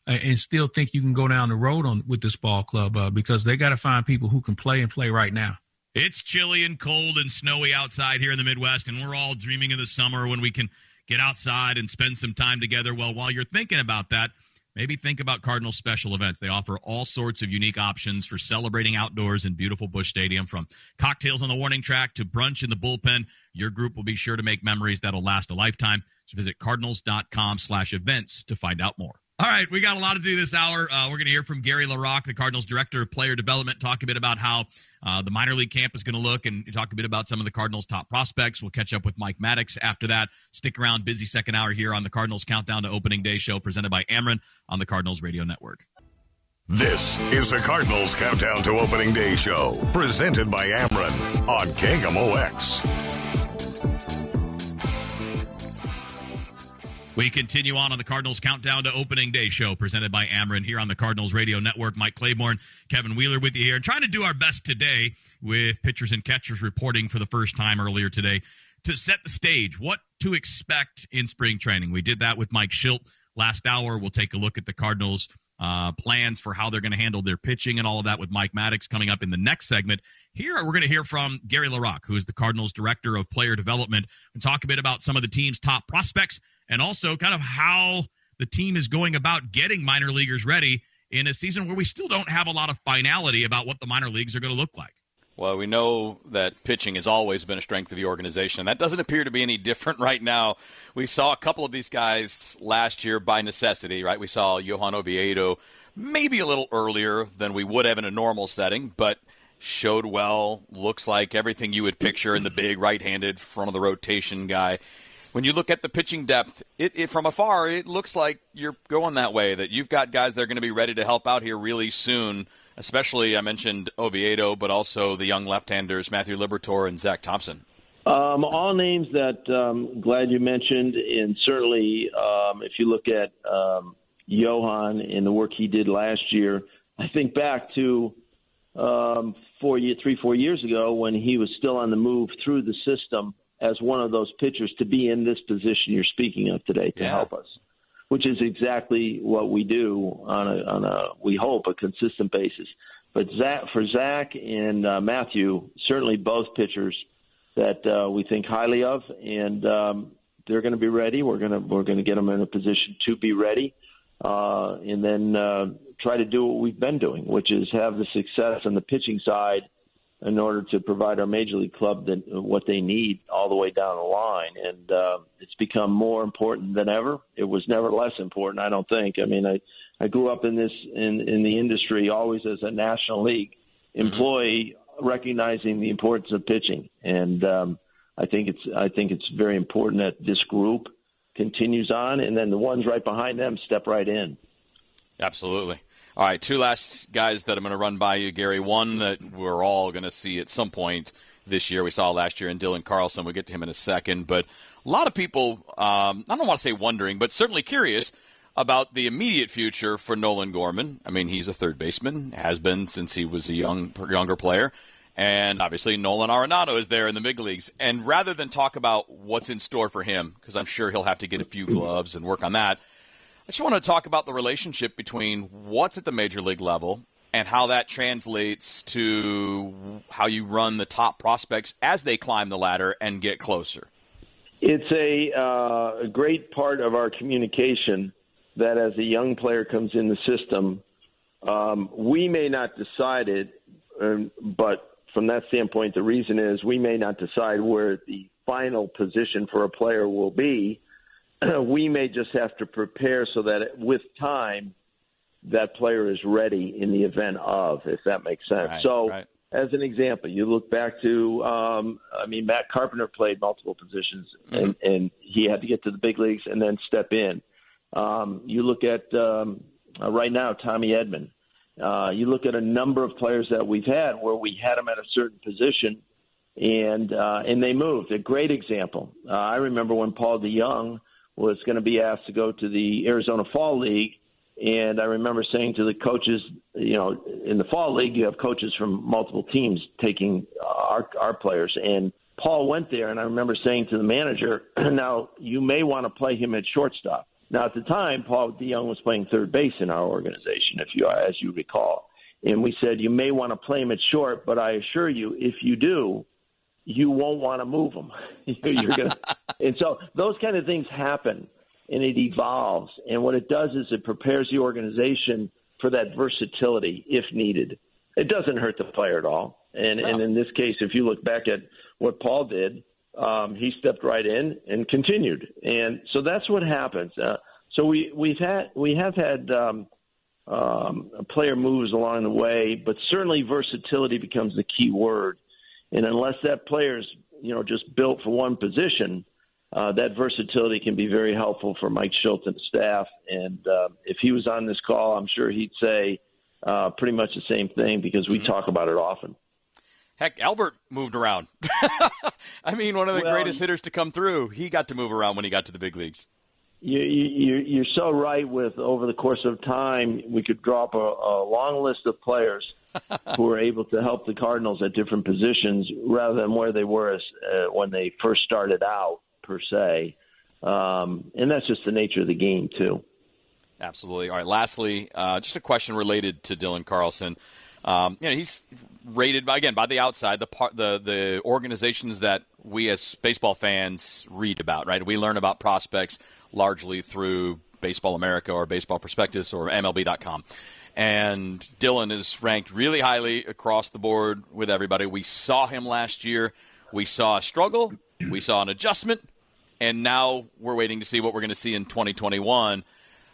and still think you can go down the road on with this ball club uh, because they got to find people who can play and play right now. It's chilly and cold and snowy outside here in the Midwest, and we're all dreaming of the summer when we can get outside and spend some time together. Well, while you're thinking about that, maybe think about Cardinal special events. They offer all sorts of unique options for celebrating outdoors in beautiful Busch Stadium, from cocktails on the warning track to brunch in the bullpen. Your group will be sure to make memories that'll last a lifetime. So visit cardinals.com slash events to find out more. All right, we got a lot to do this hour. Uh, we're going to hear from Gary LaRocque, the Cardinals Director of Player Development, talk a bit about how uh, the minor league camp is going to look and talk a bit about some of the Cardinals' top prospects. We'll catch up with Mike Maddux after that. Stick around, busy second hour here on the Cardinals Countdown to Opening Day show presented by Ameren on the Cardinals Radio Network. This is the Cardinals Countdown to Opening Day show, presented by Ameren on KMOX. We continue on on the Cardinals Countdown to Opening Day show presented by Ameren here on the Cardinals Radio Network. Mike Claiborne, Kevin Wheeler with you here, and trying to do our best today with pitchers and catchers reporting for the first time earlier today to set the stage, what to expect in spring training. We did that with Mike Shildt last hour. We'll take a look at the Cardinals' uh, plans for how they're going to handle their pitching and all of that with Mike Maddux coming up in the next segment. Here, we're going to hear from Gary LaRocque, who is the Cardinals' Director of Player Development, and talk a bit about some of the team's top prospects and also kind of how the team is going about getting minor leaguers ready in a season where we still don't have a lot of finality about what the minor leagues are going to look like. Well, we know that pitching has always been a strength of the organization, that doesn't appear to be any different [LAUGHS] right now. We saw a couple of these guys last year by necessity, right? We saw Johan Oviedo maybe a little earlier than we would have in a normal setting, but showed well. Looks like everything you would picture in the big right-handed front of the rotation guy. When you look at the pitching depth, it, it from afar, it looks like you're going that way. That you've got guys that are going to be ready to help out here really soon. Especially, I mentioned Oviedo, but also the young left-handers Matthew Liberatore and Zach Thompson. Um, all names that um, glad you mentioned, and certainly um, if you look at um, Johan and the work he did last year, I think back to um, four, three, four years ago when he was still on the move through the system as one of those pitchers to be in this position you're speaking of today to Yeah. help us, which is exactly what we do on a, on a we hope a consistent basis. But Zach, for Zach and uh, Matthew, certainly both pitchers that uh, we think highly of, and um, they're going to be ready. We're going to we're going to get them in a position to be ready, uh, and then uh, try to do what we've been doing, which is have the success on the pitching side in order to provide our major league club the, what they need all the way down the line. And uh, it's become more important than ever. It was never less important, I don't think. I mean, I I grew up in this in in the industry always as a National League employee, recognizing the importance of pitching, and um, I think it's I think it's very important that this group continues on, and then the ones right behind them step right in. Absolutely. All right, two last guys that I'm going to run by you, Gary. One that we're all going to see at some point this year. We saw last year in Dylan Carlson. We'll get to him in a second. But a lot of people, um, I don't want to say wondering, but certainly curious about the immediate future for Nolan Gorman. I mean, he's a third baseman, has been since he was a young younger player. And obviously, Nolan Arenado is there in the big leagues. And rather than talk about what's in store for him, because I'm sure he'll have to get a few gloves and work on that, I just want to talk about the relationship between what's at the major league level and how that translates to how you run the top prospects as they climb the ladder and get closer. It's a, uh, great part of our communication that as a young player comes in the system, um, we may not decide it, um, but from that standpoint, the reason is we may not decide where the final position for a player will be [CLEARS THROAT] we may just have to prepare so that with time, that player is ready in the event of, if that makes sense. Right, so, right. as an example, you look back to, um, I mean, Matt Carpenter played multiple positions, Mm-hmm. and, and he had to get to the big leagues and then step in. Um, you look at um, uh, right now, Tommy Edman. Uh, you look at a number of players that we've had where we had them at a certain position, and uh, and they moved. A great example. Uh, I remember when Paul DeJong was going to be asked to go to the Arizona Fall League. And I remember saying to the coaches, you know, in the Fall League, you have coaches from multiple teams taking our, our players. And Paul went there, and I remember saying to the manager, [CLEARS THROAT] now, you may want to play him at shortstop. Now, at the time, Paul DeJong was playing third base in our organization, if you, as you recall. And we said, you may want to play him at short, but I assure you, if you do, you won't want to move them. [LAUGHS] You're gonna, [LAUGHS] and so those kind of things happen, and it evolves. And what it does is it prepares the organization for that versatility if needed. It doesn't hurt the player at all. And and in this case, if you look back at what Paul did, um, he stepped right in and continued. And so that's what happens. Uh, so we we've had we have had. Um, um, player moves along the way, but certainly versatility becomes the key word. And unless that player's you know just built for one position, uh, that versatility can be very helpful for Mike Shildt and staff. And uh, if he was on this call, I'm sure he'd say uh, pretty much the same thing because we talk about it often. Heck, Albert moved around. [LAUGHS] I mean, one of the Well, greatest hitters to come through. He got to move around when he got to the big leagues. You, you, you're so right. With over the course of time, we could draw up a, a long list of players [LAUGHS] who were able to help the Cardinals at different positions, rather than where they were as, uh, when they first started out, per se. Um, and that's just the nature of the game, too. Absolutely. All right. Lastly, uh, just a question related to Dylan Carlson. Um, you know, he's rated by, again by the outside, the part, the the organizations that we as baseball fans read about. Right, we learn about prospects largely through Baseball America or Baseball Prospectus or MLB.com. And Dylan is ranked really highly across the board with everybody. We saw him last year. We saw a struggle. We saw an adjustment. And now we're waiting to see what we're going to see in 2021.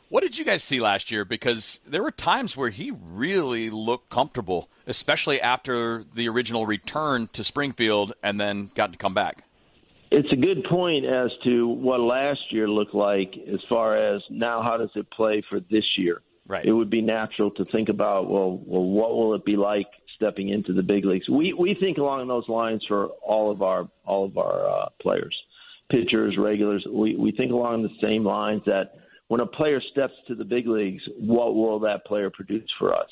What did you guys see last year? Because there were times where he really looked comfortable, especially after the original return to Springfield and then got to come back. It's a good point as to what last year looked like as far as now how does it play for this year. Right. It would be natural to think about well, well, what will it be like stepping into the big leagues? We we think along those lines for all of our all of our uh, players, pitchers, regulars. We we think along the same lines that when a player steps to the big leagues, what will that player produce for us?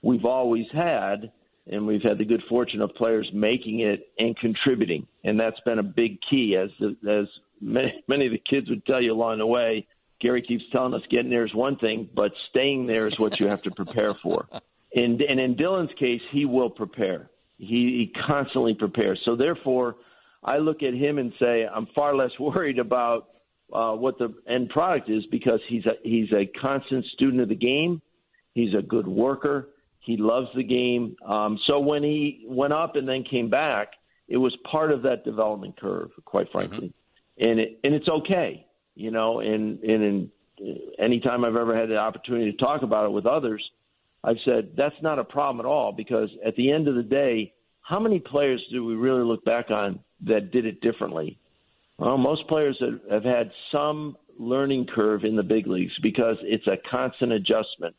We've always had and we've had the good fortune of players making it and contributing, and that's been a big key. As as many, many of the kids would tell you along the way, Gary keeps telling us getting there is one thing, but staying there is what you have to prepare for. And, and in Dylan's case, he will prepare. He, he constantly prepares. So therefore, I look at him and say I'm far less [LAUGHS] worried about uh, what the end product is because he's a he's a constant student of the game. He's a good worker He loves the game. Um, so when he went up and then came back, it was part of that development curve, quite frankly, mm-hmm. and it and it's okay, you know. And and in, anytime I've ever had the opportunity to talk about it with others, I've said that's not a problem at all because at the end of the day, how many players do we really look back on that did it differently? Well, most players have, have had some learning curve in the big leagues because it's a constant adjustment,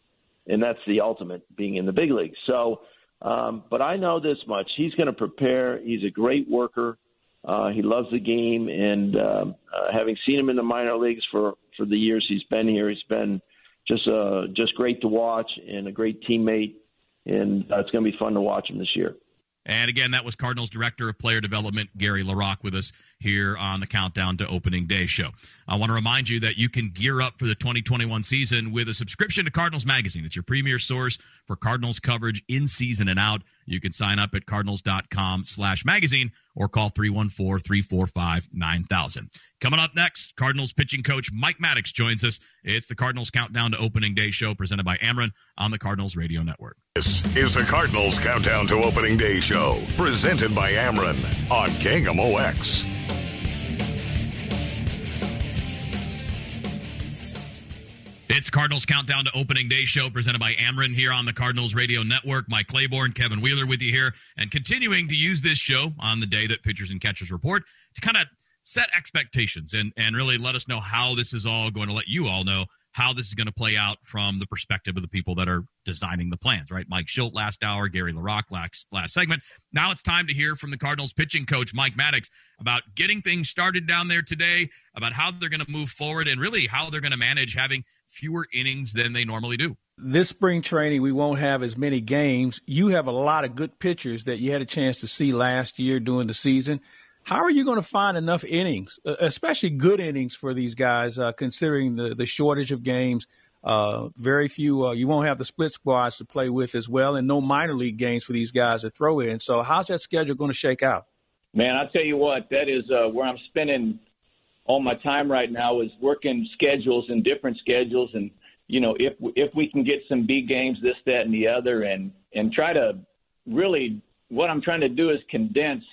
and that's the ultimate being in the big leagues. So, um, but I know this much: he's going to prepare. He's a great worker. Uh, he loves the game, and um, uh, having seen him in the minor leagues for for the years he's been here, he's been just uh, just great to watch and a great teammate, and uh, it's going to be fun to watch him this year. And again, that was Cardinals Director of Player Development, Gary LaRocque, with us here on the Countdown to Opening Day show. I want to remind you that you can gear up for the 2021 season with a subscription to Cardinals Magazine. It's your premier source for Cardinals coverage in season and out. You can sign up at cardinals.com slash magazine or call 314-345-9000. Coming up next, Cardinals pitching coach Mike Maddux joins us. It's the Cardinals Countdown to Opening Day show presented by Ameren on the Cardinals Radio Network. This is the Cardinals Countdown to Opening Day show presented by Ameren on KMOX. It's Cardinals Countdown to Opening Day show presented by Ameren here on the Cardinals Radio Network. Mike Claiborne, Kevin Wheeler with you here, and continuing to use this show on the day that pitchers and catchers report to kind of set expectations and, and really let us know how this is all going to let you all know how this is going to play out from the perspective of the people that are designing the plans, right? Mike Shildt last hour, Gary LaRocque last, last segment. Now it's time to hear from the Cardinals pitching coach, Mike Maddux, about getting things started down there today, about how they're going to move forward, and really how they're going to manage having – fewer innings than they normally do. This spring training, we won't have as many games. You have a lot of good pitchers that you had a chance to see last year during the season. How are you going to find enough innings, especially good innings for these guys, uh, considering the, the shortage of games? Uh, very few, uh, you won't have the split squads to play with as well, and no minor league games for these guys to throw in. So, how's that schedule going to shake out? Man, I tell you what, that is uh, where I'm spending all my time right now is working schedules and different schedules and you know if if we can get some B games this that and the other and and try to really what I'm trying to do is condense.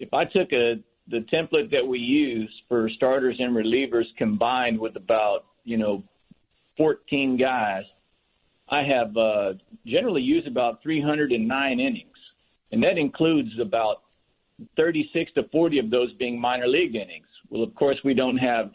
If I took a the template that we use for starters and relievers combined with about you know 14 guys I have uh, generally used about 309 innings. And that includes about 36 to 40 of those being minor league innings well, of course, we don't have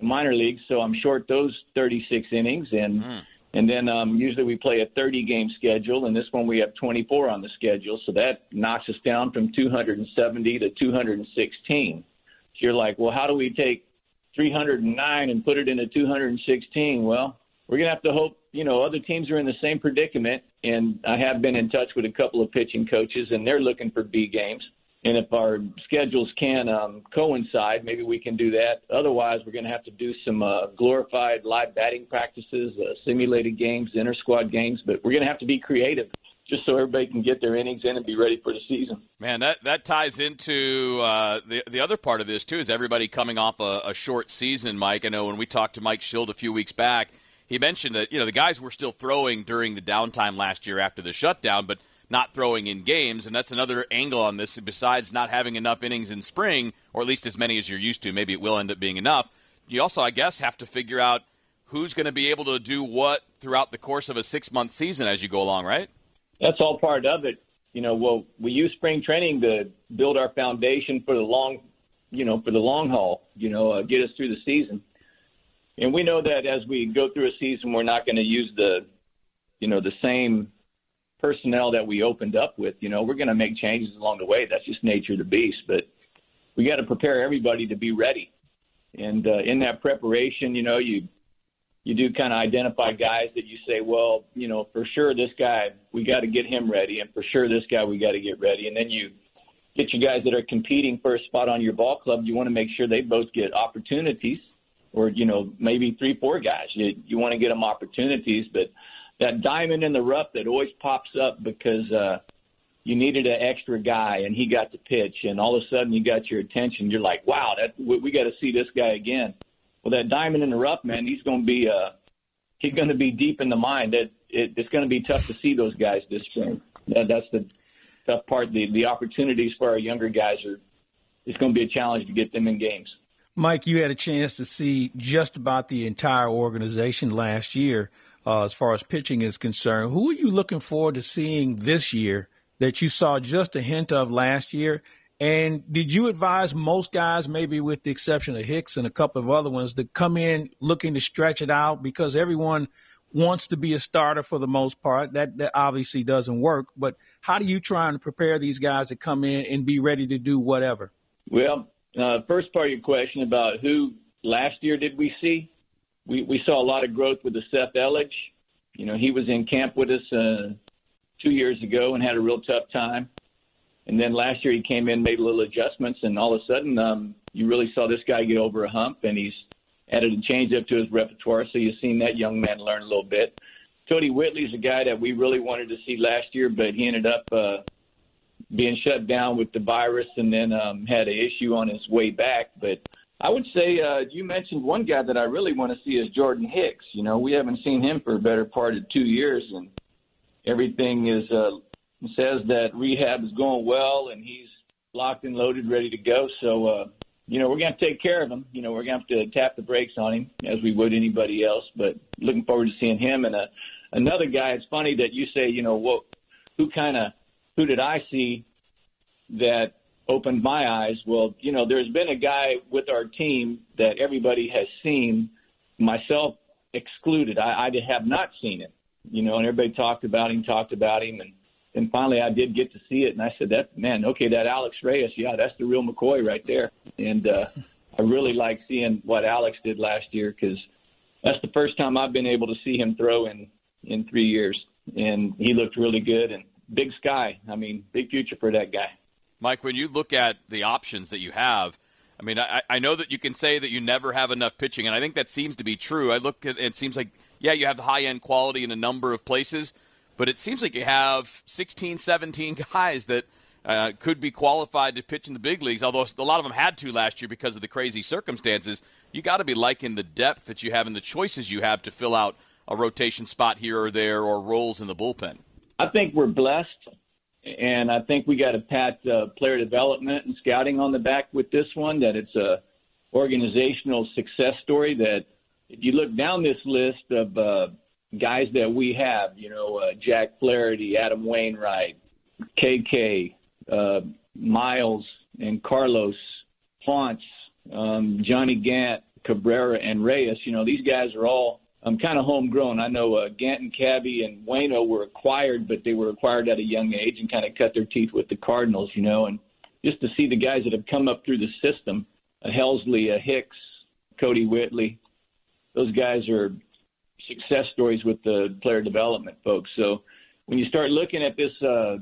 minor leagues, so I'm short those 36 innings, and mm. and then um, usually we play a 30 game schedule, and this one we have 24 on the schedule, so that knocks us down from 270 to 216. So you're like, well, how do we take 309 and put it into 216? Well, we're gonna have to hope you know other teams are in the same predicament, and I have been in touch with a couple of pitching coaches, and they're looking for B games. And if our schedules can um, coincide, maybe we can do that. Otherwise, we're going to have to do some uh, glorified live batting practices, uh, simulated games, inter squad games. But we're going to have to be creative just so everybody can get their innings in and be ready for the season. Man, that that ties into uh, the the other part of this too. Is everybody coming off a, a short season? Mike, I know when we talked to Mike Shildt a few weeks back, he mentioned that you know the guys were still throwing during the downtime last year after the shutdown, but not throwing in games, and that's another angle on this. Besides not having enough innings in spring, or at least as many as you're used to, maybe it will end up being enough. You also, I guess, have to figure out who's going to be able to do what throughout the course of a six month season as you go along, right? That's all part of it. You know, well, we use spring training to build our foundation for the long, you know, for the long haul. You know, uh, get us through the season. And we know that as we go through a season, we're not going to use the, you know, the same personnel that we opened up with, you know, we're going to make changes along the way. That's just nature of the beast. But we got to prepare everybody to be ready. And uh, in that preparation, you know, you you do kind of identify guys that you say, well, you know, for sure this guy we got to get him ready, and for sure this guy we got to get ready. And then you get you guys that are competing for a spot on your ball club. You want to make sure they both get opportunities, or you know, maybe three, four guys. You you want to get them opportunities, but that diamond in the rough that always pops up because uh, you needed an extra guy and he got to pitch, and all of a sudden you got your attention. You're like, wow, that we, we got to see this guy again. Well, that diamond in the rough, man, he's going to be uh, he's going to be deep in the mind. That it, it's going to be tough to see those guys this spring. That, that's the tough part. The the opportunities for our younger guys are it's going to be a challenge to get them in games. Mike, you had a chance to see just about the entire organization last year uh, as far as pitching is concerned. Who are you looking forward to seeing this year that you saw just a hint of last year? And did you advise most guys, maybe with the exception of Hicks and a couple of other ones, to come in looking to stretch it out because everyone wants to be a starter for the most part? That that obviously doesn't work. But how do you try and prepare these guys to come in and be ready to do whatever? Well, uh, first part of your question about who last year did we see? We we saw a lot of growth with the Seth Elledge. You know, he was in camp with us uh, two years ago and had a real tough time. And then last year he came in, made little adjustments, and all of a sudden um, you really saw this guy get over a hump, and he's added a changeup to his repertoire. So you've seen that young man learn a little bit. Kodi Whitley's a guy that we really wanted to see last year, but he ended up uh, being shut down with the virus and then um, had an issue on his way back. But I would say uh, you mentioned one guy that I really want to see is Jordan Hicks. You know, we haven't seen him for a better part of two years, and everything is uh, says that rehab is going well and he's locked and loaded, ready to go. So, uh, you know, we're going to take care of him. You know, we're going to have to tap the brakes on him as we would anybody else. But looking forward to seeing him and uh, another guy. It's funny that you say, you know, what, who kind of who did I see that opened my eyes? Well, you know, there's been a guy with our team that everybody has seen, myself excluded. I, I have not seen him, you know, and everybody talked about him, talked about him, and and finally I did get to see it, and I said, "That man, okay, that Alex Reyes, yeah, that's the real McCoy right there." And uh, [LAUGHS] I really like seeing what Alex did last year because that's the first time I've been able to see him throw in in three years, and he looked really good. And big sky. I mean, big future for that guy. Mike, when you look at the options that you have, I mean, I, I know that you can say that you never have enough pitching, and I think that seems to be true. I look at it seems like, yeah, you have the high end quality in a number of places, but it seems like you have 16, 17 [LAUGHS] guys that uh, could be qualified to pitch in the big leagues, although a lot of them had to last year because of the crazy circumstances. You got to be liking the depth that you have and the choices you have to fill out a rotation spot here or there or roles in the bullpen. I think we're blessed, and I think we got to pat uh, player development and scouting on the back with this one. That it's a organizational success story. That if you look down this list of uh, guys that we have, you know, uh, Jack Flaherty, Adam Wainwright, KK, uh, Miles, and Carlos Ponce, um, Johnny Gant, Cabrera, and Reyes. You know, these guys are all um, kind of homegrown. I know uh, Ganton, Cabby, and Wayno were acquired, but they were acquired at a young age and kind of cut their teeth with the Cardinals, you know. And just to see the guys that have come up through the system, uh, Helsley, uh, Hicks, Kodi Whitley, those guys are success stories with the player development folks. So when you start looking at this, uh,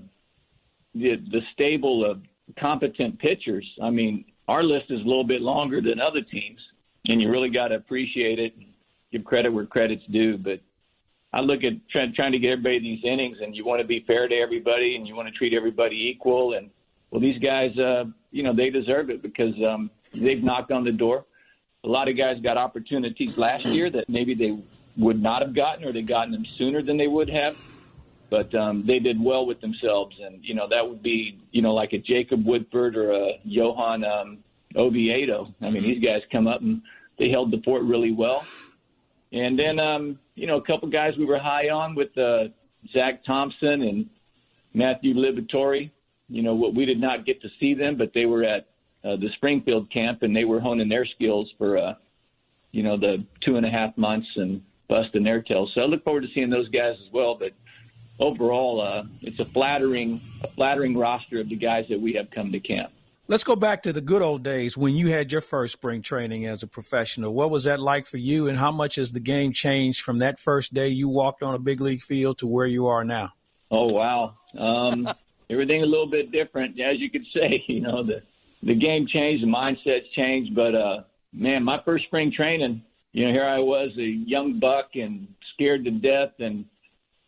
the the stable of competent pitchers, I mean, our list is a little bit longer than other teams, and you really got to appreciate it give credit where credit's due. But I look at trying, trying to get everybody these innings, and you want to be fair to everybody, and you want to treat everybody equal. And well, these guys, uh, you know, they deserve it because um, they've knocked on the door. A lot of guys got opportunities last year that maybe they would not have gotten, or they gotten them sooner than they would have. But um, they did well with themselves, and you know that would be, you know, like a Jacob Woodford or a Johan um, Oviedo. I mean, these guys come up and they held the fort really well and then, um, you know, a couple guys we were high on with uh, Zach Thompson and Matthew Liberatore. You know, we did not get to see them, but they were at uh, the Springfield camp and they were honing their skills for, uh, you know, the two and a half months and busting their tails. So I look forward to seeing those guys as well. But overall, uh, it's a flattering, a flattering roster of the guys that we have come to camp. Let's go back to the good old days when you had your first spring training as a professional. What was that like for you, and how much has the game changed from that first day you walked on a big league field to where you are now? Oh wow, um, [LAUGHS] everything a little bit different, as you could say. [LAUGHS] You know, the the game changed, the mindsets changed, but uh, man, my first spring training, you know, here I was, a young buck and scared to death, and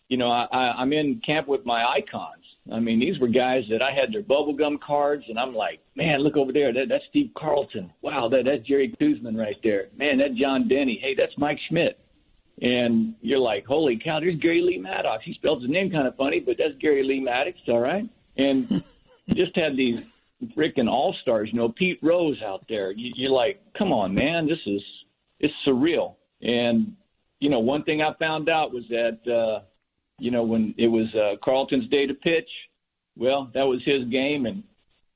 you know, I, I, I'm in camp with my icons I mean, these were guys that I had their bubblegum cards, and I'm like, man, look over there. That, that's Steve Carlton. Wow, that, that's Jerry Koosman right there. Man, that John Denny. Hey, that's Mike Schmidt. And you're like, holy cow, there's Garry Lee Maddox. He spells his name kind of funny, but that's Garry Lee Maddox, all right? And [LAUGHS] just had these freaking all stars, you know, Pete Rose out there. You, you're like, come on, man, this is it's surreal. And you know, one thing I found out was that uh, you know when it was uh, Carlton's day to pitch, well, that was his game, and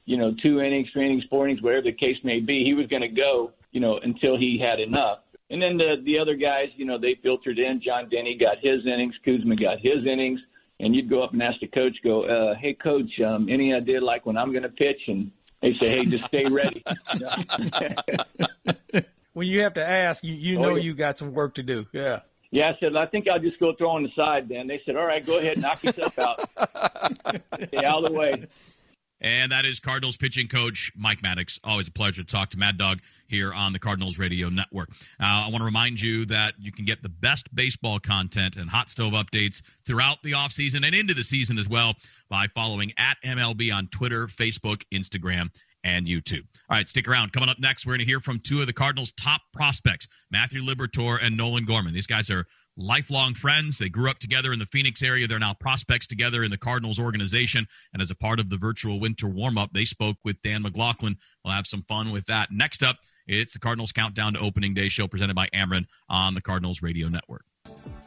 you know, two innings, three innings, four innings, whatever the case may be, he was going to go, you know, until he had enough. And then the the other guys, you know, they filtered in. John Denny got his innings, Koosman got his innings, and you'd go up and ask the coach, go, uh, "Hey, coach, um, any idea like when I'm going to pitch?" And they say, "Hey, just stay ready." [LAUGHS] when you have to ask, you you Oh, know yeah. you got some work to do. Yeah. Yeah, I said, I think I'll just go throw on the side then. They said, all right, go ahead, knock yourself out. [LAUGHS] Stay out of the way. And that is Cardinals pitching coach Mike Maddux. Always a pleasure to talk to Mad Dog here on the Cardinals Radio Network. Uh, I want to remind you that you can get the best baseball content and hot stove updates throughout the offseason and into the season as well by following at MLB on Twitter, Facebook, Instagram, and YouTube. All right, stick around. Coming up next, we're going to hear from two of the Cardinals' top prospects, Matthew Liberatore and Nolan Gorman. These guys are lifelong friends. They grew up together in the Phoenix area. They're now prospects together in the Cardinals organization. And as a part of the virtual winter warm up, they spoke with Dan McLaughlin. We'll have some fun with that. Next up, it's the Cardinals Countdown to Opening Day show presented by Ameren on the Cardinals Radio Network.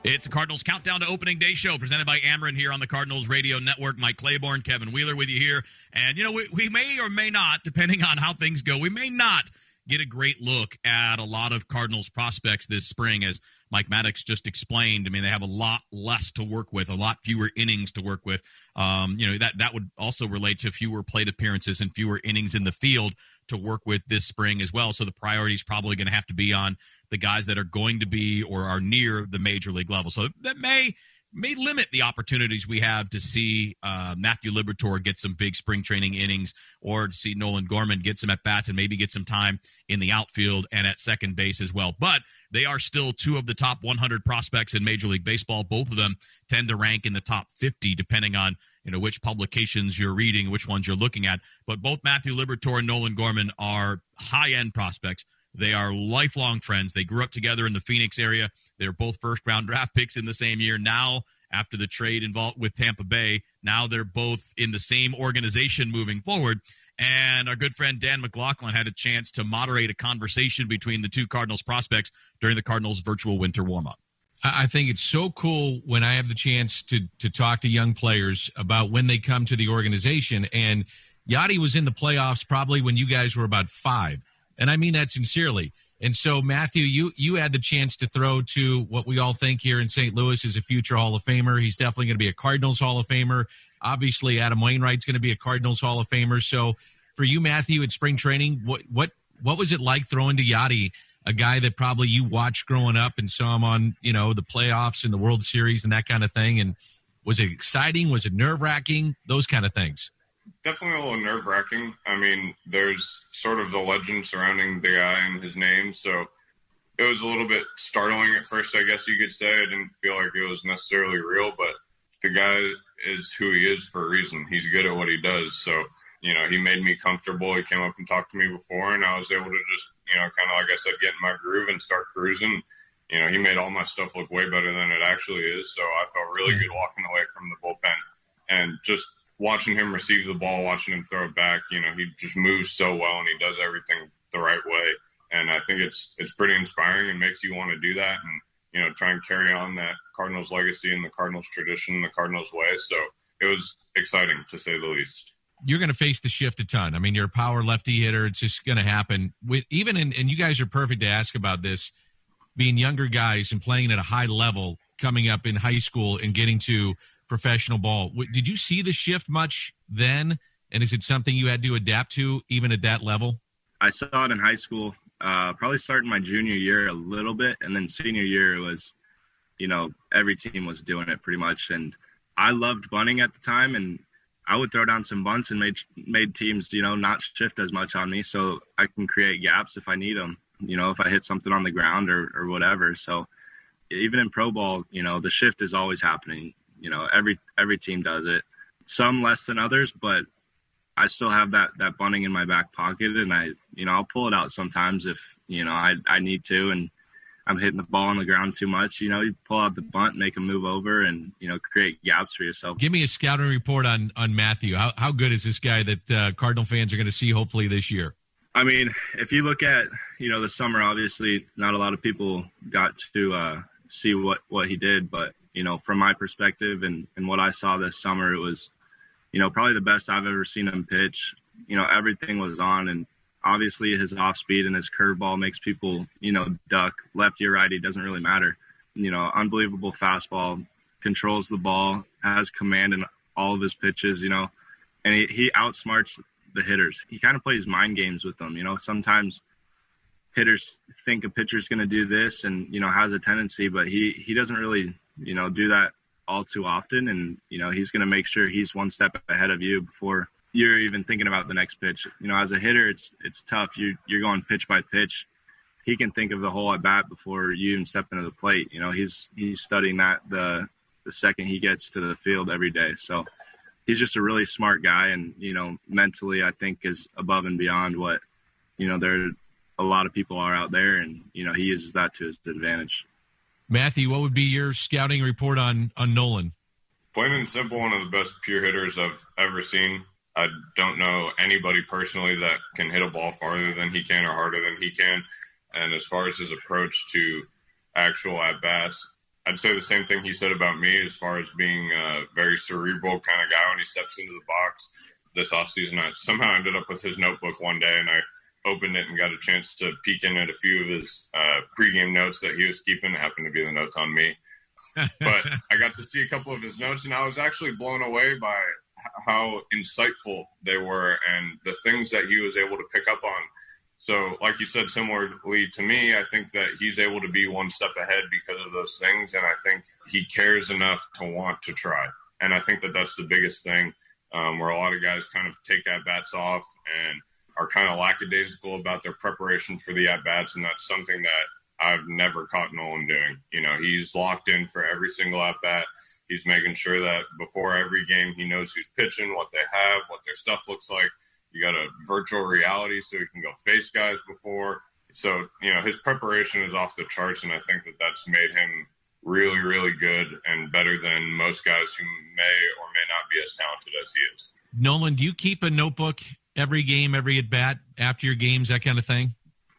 It's the Cardinals Countdown to Opening Day show presented by Ameren here on the Cardinals Radio Network. Mike Claiborne, Kevin Wheeler with you here. And, you know, we, we may or may not, depending on how things go, we may not get a great look at a lot of Cardinals prospects this spring. As Mike Maddux just explained, I mean, they have a lot less to work with, a lot fewer innings to work with. Um, you know, that, that would also relate to fewer plate appearances and fewer innings in the field to work with this spring as well. So the priority is probably going to have to be on the guys that are going to be or are near the major league level. So that may may limit the opportunities we have to see uh, Matthew Liberatore get some big spring training innings or to see Nolan Gorman get some at bats and maybe get some time in the outfield and at second base as well. But they are still two of the top 100 prospects in Major League Baseball. Both of them tend to rank in the top 50, depending on you know which publications you're reading, which ones you're looking at. But both Matthew Liberatore and Nolan Gorman are high end prospects. They are lifelong friends. They grew up together in the Phoenix area. They're both first round [LAUGHS] draft picks in the same year. Now, after the trade involved with Tampa Bay, now they're both in the same organization moving forward. And our good friend Dan McLaughlin had a chance to moderate a conversation between the two Cardinals prospects during the Cardinals virtual winter warm up. I I think it's so cool when I have the chance to to talk to young players about when they come to the organization. And Yadi was in the playoffs probably when you guys were about five, and I mean that sincerely. And so, Matthew, you you had the chance to throw to what we all think here in St. Louis is a future Hall of Famer. He's definitely going to be a Cardinals Hall of Famer. Obviously, Adam Wainwright's going to be a Cardinals Hall of Famer. So, for you, Matthew, at spring training, what what what was it like throwing to Yadi, a guy that probably you watched growing up and saw him on you know the playoffs and the World Series and that kind of thing? And was it exciting? Was it nerve wracking? Those kind of things. Definitely a little nerve wracking. I mean, there's sort of the legend surrounding the guy and his name, so it was a little bit startling at first, I guess you could say. I didn't feel like it was necessarily real, but the guy is who he is for a reason. He's good at what he does. So, you know, he made me comfortable. He came up and talked to me before, and I was able to just, you know, kind of like I said, get in my groove and start cruising. You know, he made all my stuff look way better than it actually is. So I felt really good walking away from the bullpen and just watching him receive the ball, watching him throw it back, you know, he just moves so well and he does everything the right way. And I think it's it's pretty inspiring and makes you want to do that and you know try and carry on that Cardinals legacy and the Cardinals tradition, the Cardinals way. So it was exciting to say the least. you're going to face the shift a ton. I mean, you're a power lefty hitter. It's just going to happen. With even in, and you guys are perfect to ask about this. Being younger guys and playing at a high level, coming up in high school and getting to professional ball. Did you see the shift much then? And is it something you had to adapt to even at that level? I saw it in high school, uh, probably starting my junior year a little bit, and then senior year was, you know, every team was doing it pretty much, and I loved bunting at the time, and I would throw down some bunts and made made teams, you know, not shift as much on me, so I can create gaps if I need them, you know, if I hit something on the ground or or whatever. So even in pro ball, you know, the shift is always happening. You know, every every team does it, some less than others, but I still have that that bunting in my back pocket, and I, you know, I'll pull it out sometimes if you know I I need to, and I'm hitting the ball on the ground too much. You know, you pull out the bunt, make them move over, and you know, create gaps for yourself. Give me a scouting report on on Matthew. How how good is this guy that uh, Cardinal fans are going to see hopefully this year? I mean, if you look at you know the summer, obviously not a lot of people got to uh, see what what he did, but you know, from my perspective and and what I saw this summer, it was you know probably the best I've ever seen him pitch. You know, everything was on, and obviously his off speed and his curveball makes people, you know, duck lefty or righty doesn't really matter. You know, unbelievable fastball, controls the ball, has command in all of his pitches, you know, and he, he outsmarts the hitters. He kind of plays mind games with them. You know, sometimes hitters think a pitcher's going to do this and, you know, has a tendency, but he, he doesn't really, you know, do that all too often. And, you know, he's going to make sure he's one step ahead of you before you're even thinking about the next pitch. You know, as a hitter, it's it's tough. You you're going pitch by pitch. He can think of the whole at bat before you even step into the plate. You know, he's he's studying that the the second he gets to the field every day. So he's just a really smart guy, and you know, mentally, I think is above and beyond what you know there a lot of people are out there, and you know, he uses that to his advantage. Matthew, what would be your scouting report on on Nolan? Plain and simple, one of the best pure hitters I've ever seen. I don't know anybody personally that can hit a ball farther than he can or harder than he can. And as far as his approach to actual at bats, I'd say the same thing he said about me as far as being a very cerebral kind of guy when he steps into the box. This offseason, I somehow ended up with his notebook one day and I opened it and got a chance to peek in at a few of his uh, pregame notes that he was keeping. It happened to be the notes on me. [LAUGHS] but I got to see a couple of his notes and I was actually blown away by how insightful they were and the things that he was able to pick up on. So, like you said, similarly to me, I think that he's able to be one step ahead because of those things. And I think he cares enough to want to try. And I think that that's the biggest thing um, where a lot of guys kind of take at bats off and are kind of lackadaisical about their preparation for the at bats. And that's something that I've never caught Nolan doing. You know, he's locked in for every single at bat. He's making sure that before every game, he knows who's pitching, what they have, what their stuff looks like. You got a virtual reality so he can go face guys before. So, you know, his preparation is off the charts, and I think that that's made him really, really good and better than most guys who may or may not be as talented as he is. Nolan, do you keep a notebook every game, every at bat, after your games, that kind of thing?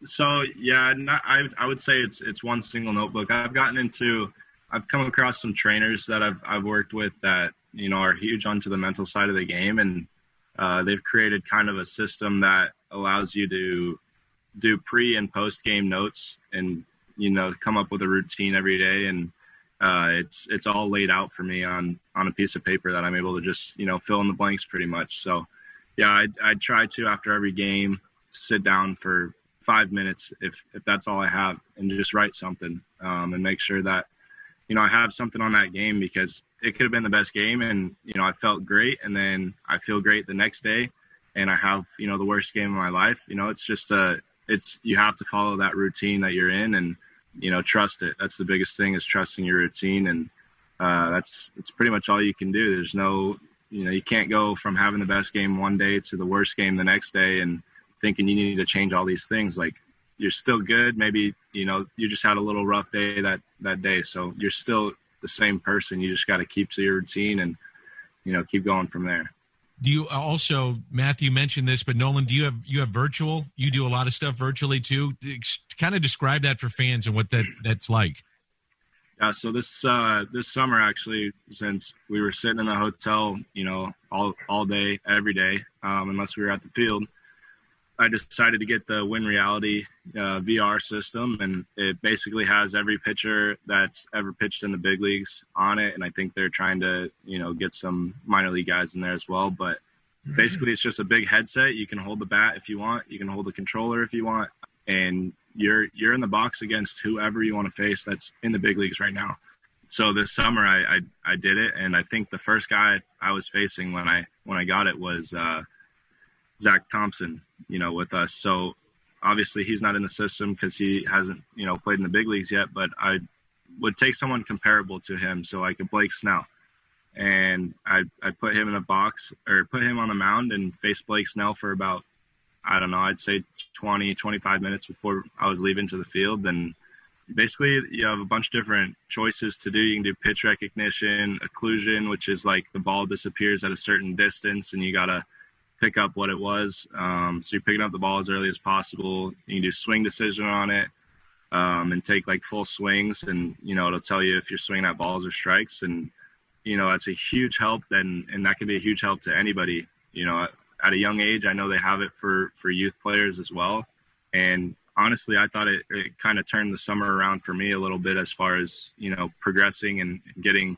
So yeah, not, I I would say it's it's one single notebook. I've gotten into I've come across some trainers that I've I've worked with that you know are huge onto the mental side of the game, and uh, they've created kind of a system that allows you to do pre and post game notes and you know come up with a routine every day and uh, it's it's all laid out for me on on a piece of paper that I'm able to just you know fill in the blanks pretty much. So yeah, I I try to after every game sit down for five minutes if if that's all I have and just write something um, and make sure that you know, I have something on that game because it could have been the best game and, you know, I felt great and then I feel great the next day and I have, you know, the worst game of my life. You know, it's just a, it's, you have to follow that routine that you're in and, you know, trust it. That's the biggest thing is trusting your routine. And, uh, that's, it's pretty much all you can do. There's no, you know, you can't go from having the best game one day to the worst game the next day and thinking you need to change all these things. Like you're still good. Maybe you know you just had a little rough day that that day, so you're still the same person. You just got to keep to your routine and you know keep going from there. Do you also Matthew mentioned this, but Nolan, do you have you have virtual? You do a lot of stuff virtually too. Kind of describe that for fans and what that that's like. Yeah, so this uh, this summer actually, since we were sitting in the hotel, you know, all all day, every day, um, unless we were at the field, I decided to get the Win Reality uh, VR system, and it basically has every pitcher that's ever pitched in the big leagues on it. And I think they're trying to, you know, get some minor league guys in there as well. But mm-hmm. basically, it's just a big headset. You can hold the bat if you want. You can hold the controller if you want, and you're you're in the box against whoever you want to face that's in the big leagues right now. So this summer, I, I I did it, and I think the first guy I was facing when I when I got it was. Uh, Zack Thompson, you know, with us. So obviously he's not in the system because he hasn't, you know, played in the big leagues yet. But I would take someone comparable to him, so like a Blake Snell, and I I put him in a box or put him on the mound and face Blake Snell for about I don't know, I'd say 20, 25 minutes before I was leaving to the field, and basically you have a bunch of different choices to do. You can do pitch recognition, occlusion, which is like the ball disappears at a certain distance and you got to pick up what it was. Um, so you're picking up the ball as early as possible. You can do swing decision on it um, and take like full swings, and you know it'll tell you if you're swinging at balls or strikes, and you know that's a huge help. Then and that can be a huge help to anybody. You know, at, a young age, I know they have it for for youth players as well, and honestly, I thought it, it kind of turned the summer around for me a little bit as far as you know progressing and getting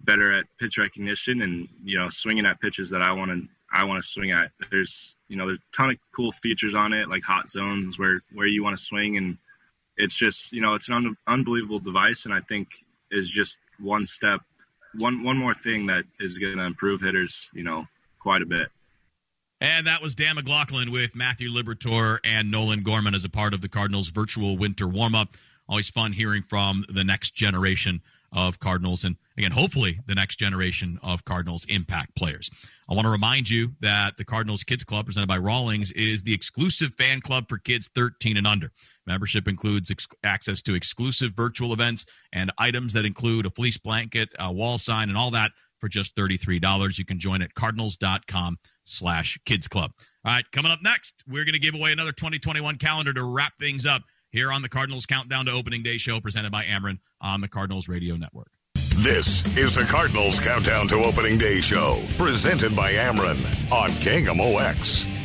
better at pitch recognition and you know swinging at pitches that I want to I want to swing at. There's you know there's a ton of cool features on it like hot zones where where you want to swing and it's just you know it's an un- unbelievable device and I think is just one step one one more thing that is going to improve hitters you know quite a bit. And that was Dan McLaughlin with Matthew Liberatore and Nolan Gorman as a part of the Cardinals virtual winter warm up. Always fun hearing from the next generation of Cardinals and again, hopefully the next generation of Cardinals impact players. I want to remind you that the Cardinals Kids Club presented by Rawlings is the exclusive fan club for kids 13 and under. Membership includes ex- access to exclusive virtual events and items that include a fleece blanket, a wall sign, and all that for just $33. You can join at cardinals.com slash kids club. All right, coming up next, we're going to give away another 2021 calendar to wrap things up here on the Cardinals Countdown to Opening Day show presented by Ameren on the Cardinals Radio Network. This is the Cardinals Countdown to Opening Day show, presented by Ameren on KMOX.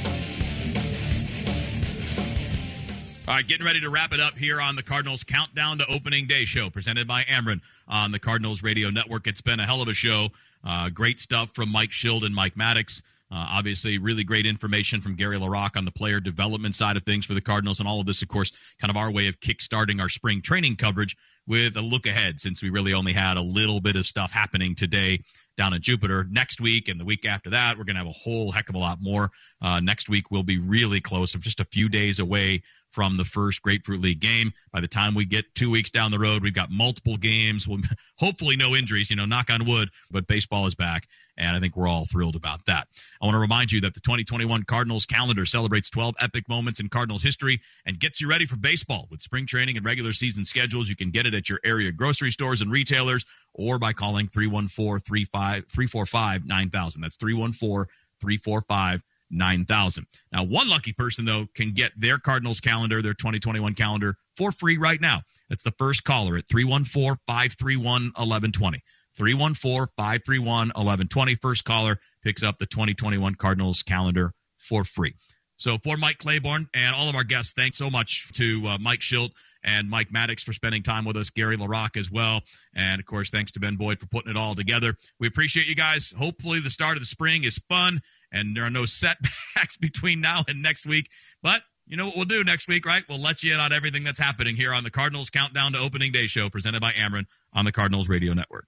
All right, getting ready to wrap it up here on the Cardinals Countdown to Opening Day show, presented by Ameren on the Cardinals Radio Network. It's been a hell of a show. Uh, great stuff from Mike Shildt and Mike Maddux. Uh, obviously, really great information from Gary LaRocque on the player development side of things for the Cardinals. And all of this, of course, kind of our way of kickstarting our spring training coverage with a look ahead since we really only had a little bit of stuff happening today down in Jupiter. Next week and the week after that, we're going to have a whole heck of a lot more. Uh, next week, we'll be really close, of just a few days away from the first Grapefruit League game. By the time we get two weeks down the road, we've got multiple games. We'll, [LAUGHS] hopefully, no injuries, you know, knock on wood, but baseball is back. And I think we're all thrilled about that. I want to remind you that the 2021 Cardinals calendar celebrates 12 epic moments in Cardinals history and gets you ready for baseball with spring training and regular season schedules. You can get it at your area grocery stores and retailers or by calling 314 345 9000. That's 314 345 9000. Now, one lucky person, though, can get their Cardinals calendar, their 2021 calendar, for free right now. That's the first caller at 314 531 1120. 314 531 1120. First caller picks up the 2021 Cardinals calendar for free. So, for Mike Claiborne and all of our guests, thanks so much to uh, Mike Shildt and Mike Maddux for spending time with us, Gary LaRocque as well. And of course, thanks to Ben Boyd for putting it all together. We appreciate you guys. Hopefully, the start of the spring is fun and there are no [LAUGHS] setbacks between now and next week. But you know what we'll do next week, right? We'll let you in on everything that's happening here on the Cardinals Countdown to Opening Day show presented by Ameren on the Cardinals Radio Network.